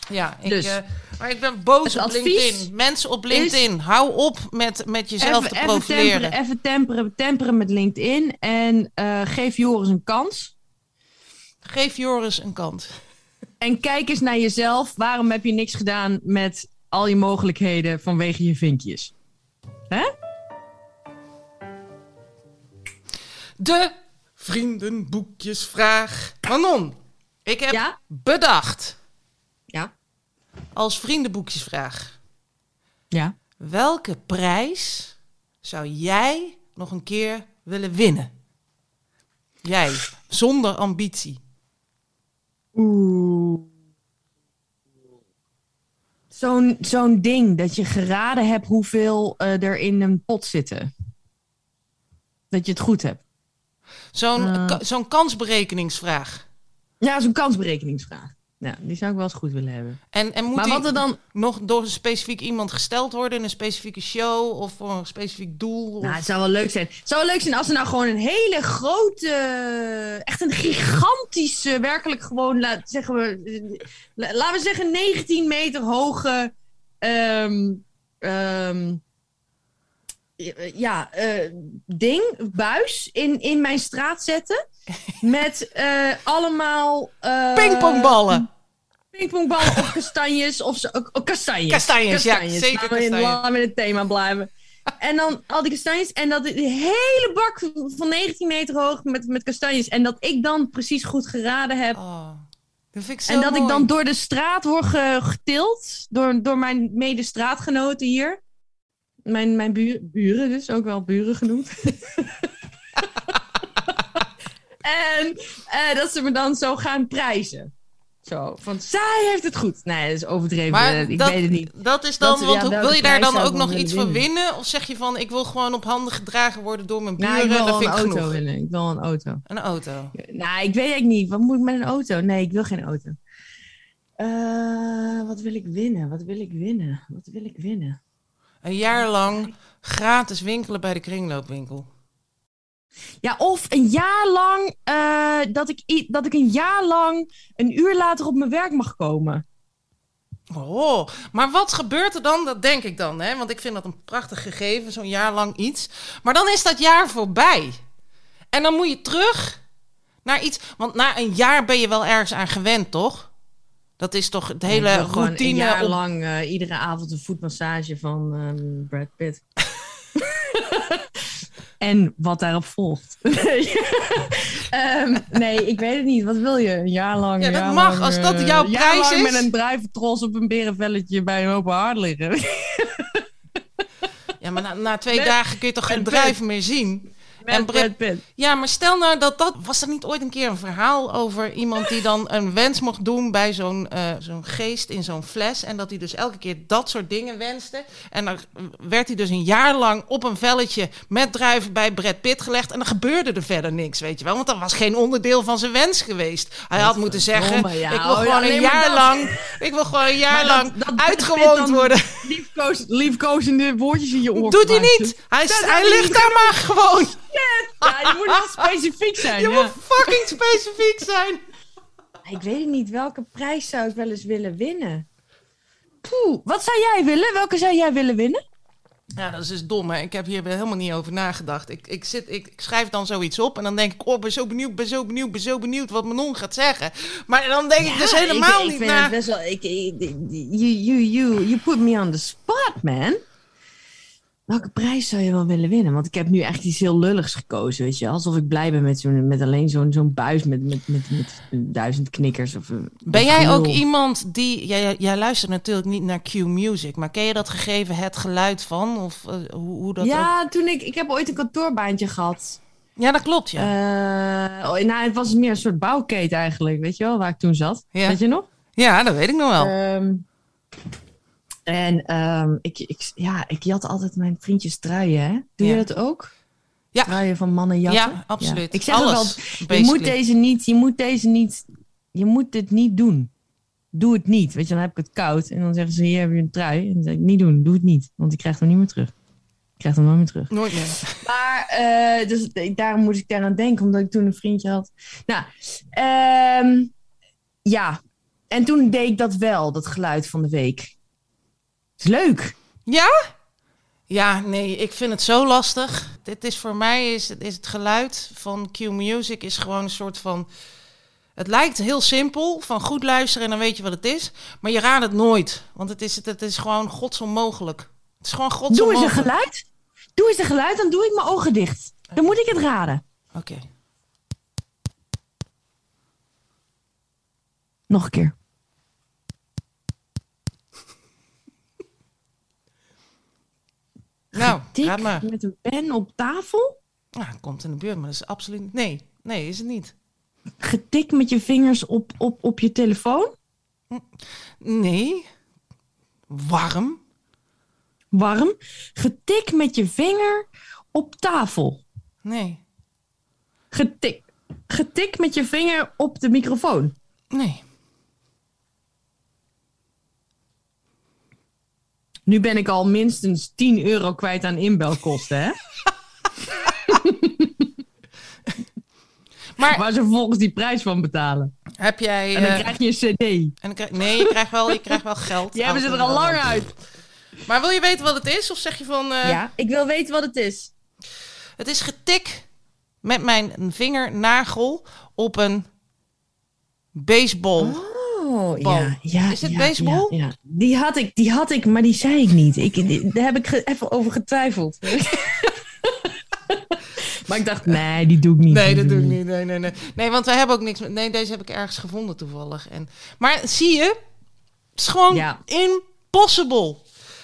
Speaker 2: ja, ik,
Speaker 1: Dus.
Speaker 2: eh, maar ik ben boos
Speaker 1: Het
Speaker 2: op LinkedIn. Mensen op LinkedIn, hou op met, met jezelf te
Speaker 1: even,
Speaker 2: profileren.
Speaker 1: temperen, even temperen, temperen met LinkedIn. En eh, geef Joris een kans.
Speaker 2: Geef Joris een kans.
Speaker 1: En kijk eens naar jezelf. Waarom heb je niks gedaan met al je mogelijkheden vanwege je vinkjes? Hè?
Speaker 2: De vriendenboekjesvraag. Manon, ik heb
Speaker 1: Ja?
Speaker 2: bedacht
Speaker 1: Ja.
Speaker 2: als vriendenboekjesvraag.
Speaker 1: Ja.
Speaker 2: Welke prijs zou jij nog een keer willen winnen? Jij, zonder ambitie.
Speaker 1: Oeh. Zo'n zo'n ding dat je geraden hebt hoeveel eh, er in een pot zitten. dat je het goed hebt.
Speaker 2: Zo'n
Speaker 1: Eh.
Speaker 2: ka- zo'n kansberekeningsvraag.
Speaker 1: Ja, zo'n kansberekeningsvraag. Ja, die zou ik wel eens goed willen hebben.
Speaker 2: En, en moet
Speaker 1: maar
Speaker 2: die
Speaker 1: wat er dan...
Speaker 2: nog door een specifiek iemand gesteld worden in een specifieke show of voor een specifiek doel? Of...
Speaker 1: Nou, het zou wel leuk zijn. Het zou wel leuk zijn als er nou gewoon een hele grote, echt een gigantische, werkelijk gewoon, laat, zeggen we, la- laten we zeggen 19 meter hoge, ehm, ehm, ja, eh, ding, buis in, in mijn straat zetten. Met eh, allemaal... eh,
Speaker 2: Pingpongballen.
Speaker 1: Pingpongballen of kastanjes of zo. oh, oh, kastanjes.
Speaker 2: Kastanjes, ja, zeker
Speaker 1: Laten in-
Speaker 2: kastanjes.
Speaker 1: Laten we in het thema blijven. En dan al die kastanjes. En dat die hele bak van 19 meter hoog met, met kastanjes. En dat ik dan precies goed geraden heb.
Speaker 2: Oh, dat vind ik zo
Speaker 1: en dat ik dan door de straat word ge- getild. Door, door mijn mede-straatgenoten hier. Mijn, mijn buren, buren dus, ook wel buren genoemd. en eh, dat ze me dan zo gaan prijzen. Zo, van zij heeft het goed. Nee, dat is overdreven.
Speaker 2: Maar
Speaker 1: ik
Speaker 2: dat,
Speaker 1: weet het niet.
Speaker 2: dat is dan,
Speaker 1: Dat-
Speaker 2: want
Speaker 1: ja,
Speaker 2: hoe-
Speaker 1: welke
Speaker 2: wil je daar dan ook nog iets voor
Speaker 1: winnen?
Speaker 2: winnen? Of zeg je van, ik wil gewoon op handen gedragen worden door mijn buren?
Speaker 1: Nou, ik wil
Speaker 2: dat
Speaker 1: wel
Speaker 2: vind
Speaker 1: een
Speaker 2: ik
Speaker 1: auto
Speaker 2: genoeg.
Speaker 1: willen. Ik wil een auto.
Speaker 2: Een auto.
Speaker 1: Nou, ik weet eigenlijk niet. Wat moet ik met een auto? Nee, ik wil geen auto. Eh, wat wil ik winnen? Wat wil ik winnen? Wat wil ik winnen?
Speaker 2: Een jaar lang gratis winkelen bij de kringloopwinkel.
Speaker 1: Ja, of een jaar lang eh, dat, ik, dat ik een jaar lang een uur later op mijn werk mag komen.
Speaker 2: Oh, maar wat gebeurt er dan? Dat denk ik dan, hè? Want ik vind dat een prachtig gegeven, zo'n jaar lang iets. Maar dan is dat jaar voorbij. En dan moet je terug naar iets. Want na een jaar ben je wel ergens aan gewend, toch? Dat is toch het hele
Speaker 1: Ik
Speaker 2: routine.
Speaker 1: Een jaar
Speaker 2: op-
Speaker 1: lang eh, iedere avond een voetmassage van ehm, Brad Pitt. en wat daarop volgt. nee. Ehm, nee, ik weet het niet. Wat wil je? Een jaar lang.
Speaker 2: Ja, dat
Speaker 1: jaar
Speaker 2: mag,
Speaker 1: lang,
Speaker 2: als dat
Speaker 1: eh,
Speaker 2: jouw prijs
Speaker 1: lang
Speaker 2: is.
Speaker 1: met een druiventros op een berenvelletje bij een open hart liggen.
Speaker 2: Ja, maar na, na twee
Speaker 1: Met-
Speaker 2: dagen kun je toch geen drijf meer zien?
Speaker 1: Met
Speaker 2: En Brad-
Speaker 1: Pitt.
Speaker 2: Ja, maar stel nou dat dat... Was er niet ooit een keer een verhaal over iemand die dan een wens mocht doen bij zo'n eh, zo'n geest in zo'n fles? En dat hij dus elke keer dat soort dingen wenste. En dan werd hij dus een jaar lang op een velletje met druiven bij Brad Pitt gelegd. En dan gebeurde er verder niks, weet je wel. Want dat was geen onderdeel van zijn wens geweest. Hij had moeten zeggen,
Speaker 1: ja.
Speaker 2: ik wil
Speaker 1: Oh,
Speaker 2: gewoon een jaar lang... Ik wil gewoon een jaar lang uitgewoond worden.
Speaker 1: Liefkoos, liefkozende woordjes in je oor.
Speaker 2: Doet hij niet. Hij, hij ligt daar maar gewoon.
Speaker 1: Ja, je moet wel specifiek zijn.
Speaker 2: Je
Speaker 1: ja.
Speaker 2: moet fucking specifiek zijn.
Speaker 1: Ik weet niet, welke prijs zou ik wel eens willen winnen? Poeh, wat zou jij willen? Welke zou jij willen winnen?
Speaker 2: Ja, dat is dus dom, hè. Ik heb hier helemaal niet over nagedacht. Ik, ik, zit, ik, ik schrijf dan zoiets op en dan denk ik... oh, ben zo benieuwd, ben zo benieuwd, ben zo benieuwd wat Manon gaat zeggen. Maar dan denk ik dus
Speaker 1: Ja,
Speaker 2: helemaal
Speaker 1: ik, ik
Speaker 2: niet
Speaker 1: vind
Speaker 2: na...
Speaker 1: het best wel. Ik, ik- you, you, you, you put me on the spot, man. Welke prijs zou je wel willen winnen? Want ik heb nu echt iets heel lulligs gekozen, weet je. Alsof ik blij ben met, zo'n met alleen zo'n zo'n buis met, met, met, met duizend knikkers. Of, eh,
Speaker 2: Ben jij ook iemand die... Jij, jij luistert natuurlijk niet naar Q-Music, maar ken je dat gegeven het geluid van? Of eh, hoe, hoe dat ook...
Speaker 1: Ja, toen ik, ik heb ooit een kantoorbaantje gehad.
Speaker 2: Ja, dat klopt, ja.
Speaker 1: Oh, nou, het was meer een soort bouwketen eigenlijk, weet je wel, waar ik toen zat.
Speaker 2: Ja.
Speaker 1: Weet je nog?
Speaker 2: ja, dat weet ik nog wel.
Speaker 1: Ehm, en ehm, ik, ik, ja, ik jat altijd mijn vriendjes truien, hè? Doe
Speaker 2: Ja.
Speaker 1: je dat ook?
Speaker 2: Ja.
Speaker 1: Truien van mannen jatten?
Speaker 2: ja, absoluut.
Speaker 1: Ik zeg
Speaker 2: Alles,
Speaker 1: wel, je moet deze niet, je moet deze niet, je moet dit niet doen. Doe het niet. Weet je, dan heb ik het koud. En dan zeggen ze, hier heb je een trui. En dan zeg ik, niet doen, doe het niet. Want ik krijg hem niet meer terug. Ik krijg hem nooit meer terug.
Speaker 2: Nooit meer.
Speaker 1: Maar, eh, dus daarom moet ik daaraan denken, omdat ik toen een vriendje had. Nou, ehm, ja. En toen deed ik dat wel, dat geluid van de week. Is leuk.
Speaker 2: Ja? Ja, nee, ik vind het zo lastig. Dit is voor mij is, is het geluid van Q Music is gewoon een soort van. Het lijkt heel simpel, van goed luisteren en dan weet je wat het is. Maar je raadt het nooit, want het is, het is gewoon godsonmogelijk. Het is gewoon
Speaker 1: Doe eens
Speaker 2: godsonmogelijk.
Speaker 1: een geluid. Doe eens een geluid, dan doe ik mijn ogen dicht. Dan moet ik het raden.
Speaker 2: Oké.
Speaker 1: Nog een keer.
Speaker 2: Nou,
Speaker 1: Tik
Speaker 2: raad maar.
Speaker 1: met een pen op tafel.
Speaker 2: Nou, het komt in de buurt, maar dat is absoluut... Nee, nee, is het niet.
Speaker 1: Getik met je vingers op, op, op je telefoon.
Speaker 2: Nee. Warm.
Speaker 1: Warm. Getik met je vinger op tafel.
Speaker 2: Nee.
Speaker 1: Getik. Getik met je vinger op de microfoon.
Speaker 2: Nee.
Speaker 1: Nu ben ik al minstens 10 euro kwijt aan inbelkosten, hè?
Speaker 2: Maar
Speaker 1: Waar ze vervolgens die prijs van betalen.
Speaker 2: heb jij...
Speaker 1: En dan
Speaker 2: eh,
Speaker 1: krijg je een cd.
Speaker 2: en dan krijg- nee, je krijgt wel, je krijgt wel geld.
Speaker 1: Die hebben ze er al lang uit.
Speaker 2: Maar wil je weten wat het is? Of zeg je van... eh,
Speaker 1: Ja, ik wil weten wat het is.
Speaker 2: Het is getik met mijn vingernagel op een baseball.
Speaker 1: Oh,
Speaker 2: Bal.
Speaker 1: ja, ja.
Speaker 2: Is
Speaker 1: ja,
Speaker 2: baseball?
Speaker 1: Ja, ja. Die, had ik, die had ik, maar die zei ik niet. Ik, die- daar heb ik ge- even over getwijfeld. maar ik dacht, nee, die doe ik niet.
Speaker 2: Nee, dat doe ik niet. Nee, nee, nee. Nee, want wij hebben ook niks met... Nee, deze heb ik ergens gevonden toevallig. En... Maar zie je? Het is gewoon
Speaker 1: Ja.
Speaker 2: impossible.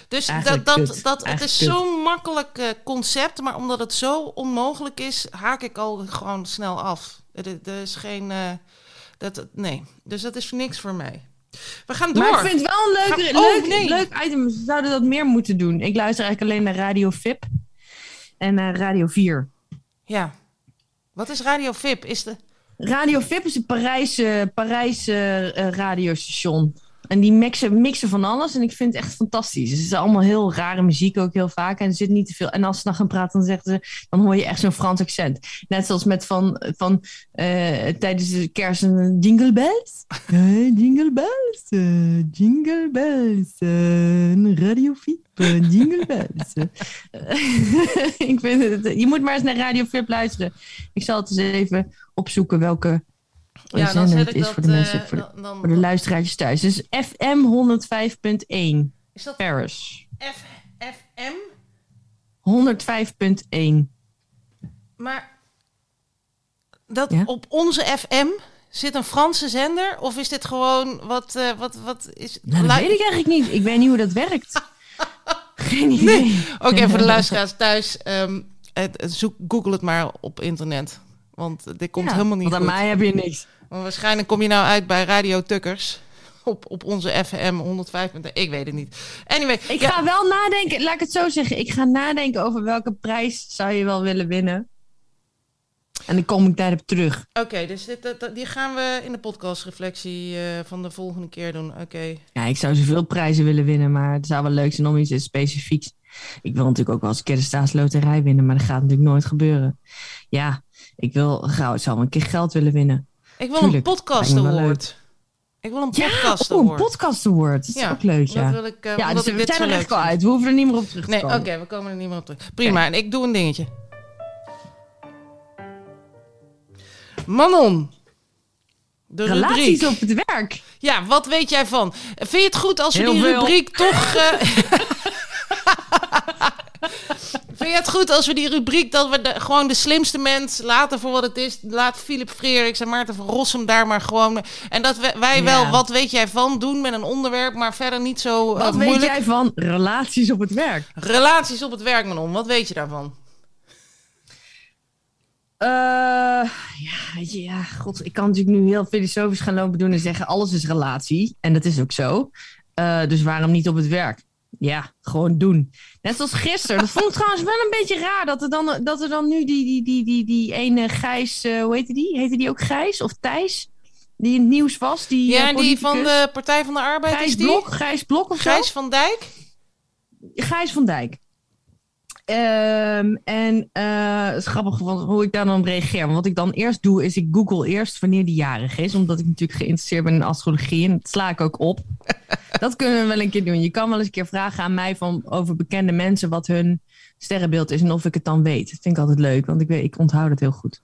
Speaker 2: Dus dat,
Speaker 1: Eigenlijk
Speaker 2: dat,
Speaker 1: kut.
Speaker 2: dat, het is zo'n makkelijk eh, concept, maar omdat het zo onmogelijk is, haak ik al gewoon snel af. Er, er is geen... eh, dat, nee, dus dat is niks voor mij. We gaan door.
Speaker 1: Maar ik vind het wel een leuk,
Speaker 2: Ga- oh, nee.
Speaker 1: leuk item. Ze zouden dat meer moeten doen. Ik luister eigenlijk alleen naar Radio VIP en naar Radio 4.
Speaker 2: Ja. Wat is Radio VIP? Is de...
Speaker 1: Radio VIP is een Parijse, Parijse eh, radiostation. En die mixen, mixen van alles. En ik vind het echt fantastisch. Het is allemaal heel rare muziek ook heel vaak. En er zit niet te veel. En als ze dan gaan praten, dan zeggen ze, dan hoor je echt zo'n Frans accent. Net zoals met van, van eh, tijdens de kerst een jingle bells. Eh, jingle bells, eh, jingle bells. Radio jingle bells. Ik vind het, je moet maar eens naar Radio VIP luisteren. Ik zal het eens even opzoeken welke
Speaker 2: Ja, dan zet
Speaker 1: het
Speaker 2: ik
Speaker 1: is
Speaker 2: dat...
Speaker 1: voor de mensen,
Speaker 2: eh,
Speaker 1: voor de,
Speaker 2: dan, dan-
Speaker 1: voor de luisteraartjes thuis. Dus FM 105.1
Speaker 2: Is dat
Speaker 1: Paris.
Speaker 2: F, FM?
Speaker 1: 105.1.
Speaker 2: Maar dat
Speaker 1: Ja?
Speaker 2: op onze FM zit een Franse zender? Of is dit gewoon wat... eh, wat, wat is...
Speaker 1: Nou, dat weet ik eigenlijk niet. Ik weet niet hoe dat werkt. Geen idee.
Speaker 2: Oké, voor de luisteraars thuis, ehm, het- het- zoek, google het maar op internet. Want dit komt
Speaker 1: Ja,
Speaker 2: helemaal niet
Speaker 1: Want aan
Speaker 2: goed.
Speaker 1: mij heb je niks.
Speaker 2: Want waarschijnlijk kom je nou uit bij Radio Tukkers. Op, op onze FM 105. Ik weet het niet. Anyway,
Speaker 1: Ik
Speaker 2: ja,
Speaker 1: ga wel nadenken, laat ik het zo zeggen. Ik ga nadenken over welke prijs zou je wel willen winnen. En dan kom ik daarop terug.
Speaker 2: oké, dus dit, dat- die gaan we in de podcastreflectie eh van de volgende keer doen. Oké.
Speaker 1: Ja, ik zou zoveel prijzen willen winnen, maar het zou wel leuk zijn om iets specifieks. Ik wil natuurlijk ook wel eens een keer de staatsloterij winnen, maar dat gaat natuurlijk nooit gebeuren. Ja, ik wil gauw, ik zou wel een keer geld willen winnen.
Speaker 2: Ik wil
Speaker 1: Tuurlijk,
Speaker 2: een podcast
Speaker 1: wel
Speaker 2: award. Ik wil een
Speaker 1: Ja,
Speaker 2: podcast
Speaker 1: oh, een podcast award. Dat is ook leuk, ja.
Speaker 2: Dat wil ik, eh,
Speaker 1: ja, dus
Speaker 2: ik
Speaker 1: we zijn er
Speaker 2: leuk
Speaker 1: echt
Speaker 2: vind.
Speaker 1: uit. We hoeven er niet meer op terug te
Speaker 2: Nee, oké,
Speaker 1: komen.
Speaker 2: we komen er niet meer op terug. Prima, en ik doe een dingetje. Manon. De
Speaker 1: Relaties
Speaker 2: rubriek.
Speaker 1: op het werk.
Speaker 2: Ja, wat weet jij van? Vind je het goed als we
Speaker 1: Heel
Speaker 2: die
Speaker 1: veel.
Speaker 2: rubriek toch... eh, Vind je het goed als we die rubriek, dat we de- gewoon de slimste mens laten voor wat het is? Laat Philip Freeriks en Maarten van Rossum daar maar gewoon... En dat we- wij
Speaker 1: Ja.
Speaker 2: wel, wat weet jij van, doen met een onderwerp, maar verder niet zo eh,
Speaker 1: Wat weet
Speaker 2: moeilijk.
Speaker 1: jij van relaties op het werk?
Speaker 2: Relaties op het werk, Manon, wat weet je daarvan?
Speaker 1: Eh, ja, weet ja, god, ik kan natuurlijk nu heel filosofisch gaan lopen doen en zeggen alles is relatie. En dat is ook zo. Eh, dus waarom niet op het werk? Ja, gewoon doen. Net zoals gisteren. Dat vond ik trouwens wel een beetje raar. Dat er dan, dat er dan nu die, die, die, die, die ene Gijs, eh, hoe heette die? Heette die ook Gijs of Thijs? Die in het nieuws was. Die,
Speaker 2: Ja,
Speaker 1: eh,
Speaker 2: die van de Partij van de Arbeid
Speaker 1: Gijs
Speaker 2: is die?
Speaker 1: Blok, Gijs Blok of zo?
Speaker 2: Gijs van Dijk?
Speaker 1: Gijs van Dijk. Ehm, en eh, het is grappig hoe ik daar dan op reageer. Want wat ik dan eerst doe, is ik google eerst wanneer die jarig is. Omdat ik natuurlijk geïnteresseerd ben in astrologie. En dat sla ik ook op. dat kunnen we wel een keer doen. Je kan wel eens een keer vragen aan mij van, over bekende mensen wat hun sterrenbeeld is. En of ik het dan weet. Dat vind ik altijd leuk, want ik, weet, ik onthoud het heel goed.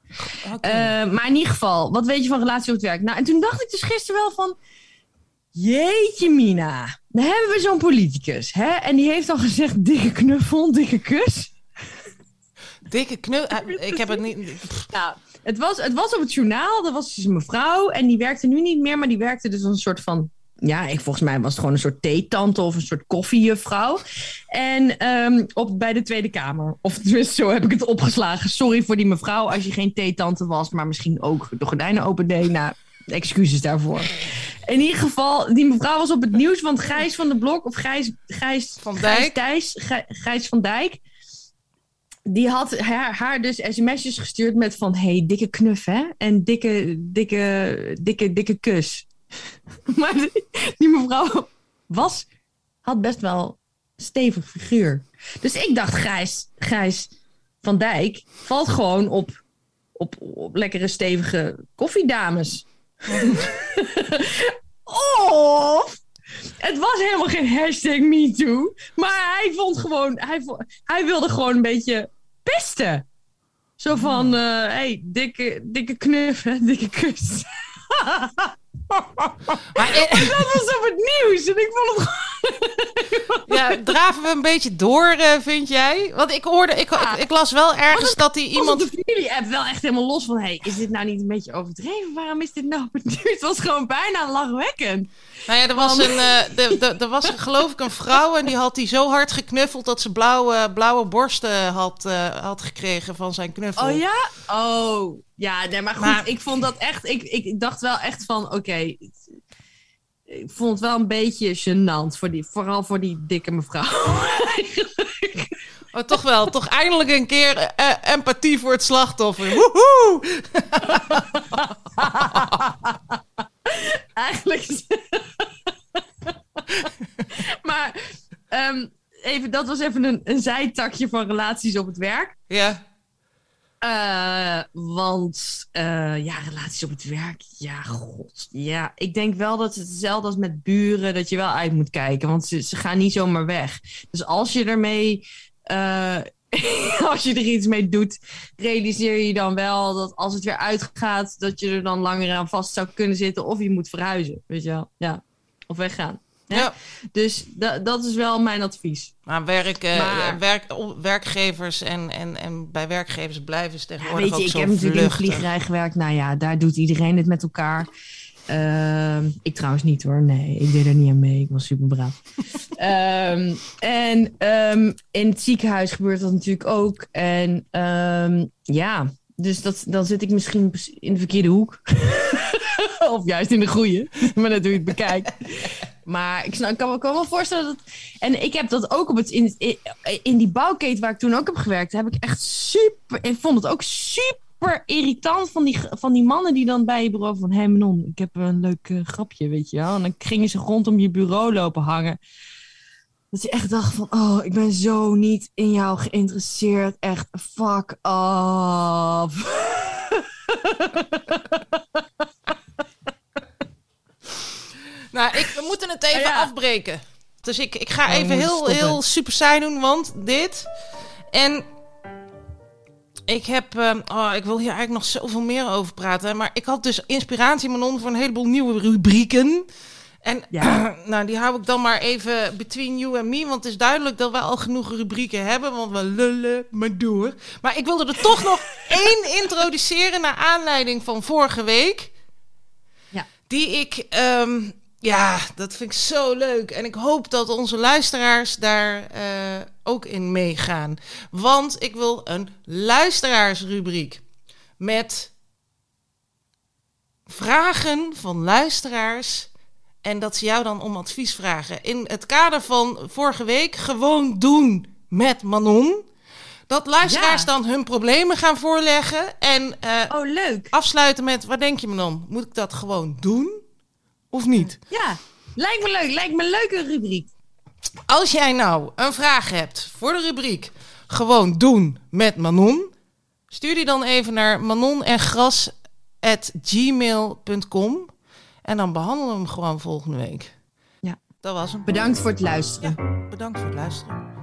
Speaker 1: Eh, maar in ieder geval, wat weet je van relatie op het werk? Nou, en toen dacht ik dus gisteren wel van... Jeetje Mina, dan hebben we zo'n politicus. Hè? En die heeft al gezegd, dikke knuffel, dikke kus.
Speaker 2: Dikke knul... eh, Ik heb het niet...
Speaker 1: Nou, het was, het was op het journaal, er was dus een mevrouw. En die werkte nu niet meer, maar die werkte dus een soort van... Ja, ik, volgens mij was het gewoon een soort theetante of een soort koffiejuffrouw. En ehm, op, bij de Tweede Kamer. Of tenminste, zo heb ik het opgeslagen. Sorry voor die mevrouw als je geen theetante was, maar misschien ook de gordijnen open deed. Nou, excuses daarvoor. In ieder geval, die mevrouw was op het nieuws, want Gijs van de Blok, of Gijs, Gijs
Speaker 2: Van
Speaker 1: Gijs
Speaker 2: Dijk?
Speaker 1: Thijs, Gij- Gijs van Dijk, die had haar, haar dus sms'jes gestuurd met van... hey, dikke knuf, hè? En dikke, dikke, dikke, dikke kus. maar die, die mevrouw was, had best wel stevig figuur. Dus ik dacht, Gijs, Gijs van Dijk valt gewoon op, op, op lekkere stevige koffiedames. of het was helemaal geen hashtag MeToo. Maar hij vond gewoon, hij, hij wilde gewoon een beetje pesten. Zo van, eh hey, dikke, dikke knuff, hè, dikke kus.
Speaker 2: Maar eh,
Speaker 1: Dat was op het nieuws en ik vond het
Speaker 2: ja, draven we een beetje door, eh, vind jij? Want ik hoorde, ik, ik, ik las wel ergens dat hij
Speaker 1: iemand... de familie-app wel echt helemaal los van... hey, is dit nou niet een beetje overdreven? Waarom is dit nou op het was gewoon bijna lachwekkend.
Speaker 2: Nou ja, er was, een, eh, de, de, er was geloof ik een vrouw en die had die zo hard geknuffeld dat ze blauwe, blauwe borsten had, eh, had gekregen van zijn knuffel.
Speaker 1: Oh ja? Oh, ja, nee, maar goed.
Speaker 2: Maar-
Speaker 1: Ik vond dat echt... Ik, ik dacht wel echt van, oké... ik vond het wel een beetje gênant. Voor die, vooral voor die dikke mevrouw.
Speaker 2: Oh, toch wel, toch eindelijk een keer eh, empathie voor het slachtoffer. Woehoe!
Speaker 1: Eigenlijk. maar ehm, even, dat was even een, een zijtakje van relaties op het werk.
Speaker 2: Ja,
Speaker 1: Eh, want eh, ja, relaties op het werk, ja, god. Ja, ik denk wel dat het hetzelfde als met buren, dat je wel uit moet kijken. Want ze, gaan niet zomaar weg. Dus als je ermee, eh, als je er iets mee doet, realiseer je dan wel dat als het weer uitgaat, dat je er dan langer aan vast zou kunnen zitten. Of je moet verhuizen, weet je wel. Ja, of weggaan. Ja.
Speaker 2: ja.
Speaker 1: Dus da- dat is wel mijn advies.
Speaker 2: Maar, werk, eh,
Speaker 1: Maar-
Speaker 2: werk, werkgevers en, en, en bij werkgevers blijven ze
Speaker 1: Ja,
Speaker 2: tegenwoordig
Speaker 1: weet je,
Speaker 2: ook
Speaker 1: ik
Speaker 2: zo
Speaker 1: heb natuurlijk in vliegerij gewerkt. Nou ja, daar doet iedereen het met elkaar. Ehm, ik trouwens niet hoor. Nee, ik deed er niet aan mee. Ik was super braaf. Ehm, en ehm, in het ziekenhuis gebeurt dat natuurlijk ook. En ja, dus dat, dan zit ik misschien in de verkeerde hoek. of juist in de goede. maar dat doe je het bekijkt. Maar ik, kan me wel voorstellen dat. En ik heb dat ook op het. In, in, in die bouwketen waar ik toen ook heb gewerkt, heb ik echt super. Ik vond het ook super irritant van die, van die mannen die dan bij je bureau van. Hé, hey Manon, ik heb een leuk eh, grapje, weet je wel. En dan gingen ze rondom je bureau lopen hangen. Dat je echt dacht van, oh, ik ben zo niet in jou geïnteresseerd. Echt, fuck off.
Speaker 2: Nou, ik, we moeten het even
Speaker 1: ja.
Speaker 2: afbreken. Dus ik, ik ga
Speaker 1: Oh, we
Speaker 2: even heel,
Speaker 1: stoppen.
Speaker 2: heel super saai doen, want dit. En ik heb. ehm, oh, ik wil hier eigenlijk nog zoveel meer over praten. Maar ik had dus inspiratie, Manon, voor een heleboel nieuwe rubrieken. En
Speaker 1: Ja.
Speaker 2: nou, die hou ik dan maar even between you en me. Want het is duidelijk dat wij al genoeg rubrieken hebben. Want we lullen maar door. Maar ik wilde er toch nog één introduceren naar aanleiding van vorige week.
Speaker 1: Ja.
Speaker 2: Die ik, ehm, ja, dat vind ik zo leuk. En ik hoop dat onze luisteraars daar eh, ook in meegaan. Want ik wil een luisteraarsrubriek met vragen van luisteraars. En dat ze jou dan om advies vragen. In het kader van vorige week gewoon doen met Manon. Dat luisteraars
Speaker 1: Ja.
Speaker 2: dan hun problemen gaan voorleggen. En eh,
Speaker 1: Oh, leuk.
Speaker 2: afsluiten met: wat denk je, Manon? Moet ik dat gewoon doen of niet?
Speaker 1: Ja, lijkt me leuk. Lijkt me een leuke rubriek.
Speaker 2: Als jij nou een vraag hebt voor de rubriek gewoon doen met Manon, stuur die dan even naar manonengras@gmail.com en dan behandelen we hem gewoon volgende week.
Speaker 1: Ja.
Speaker 2: Dat was hem.
Speaker 1: Bedankt voor het luisteren.
Speaker 2: Bedankt voor het luisteren.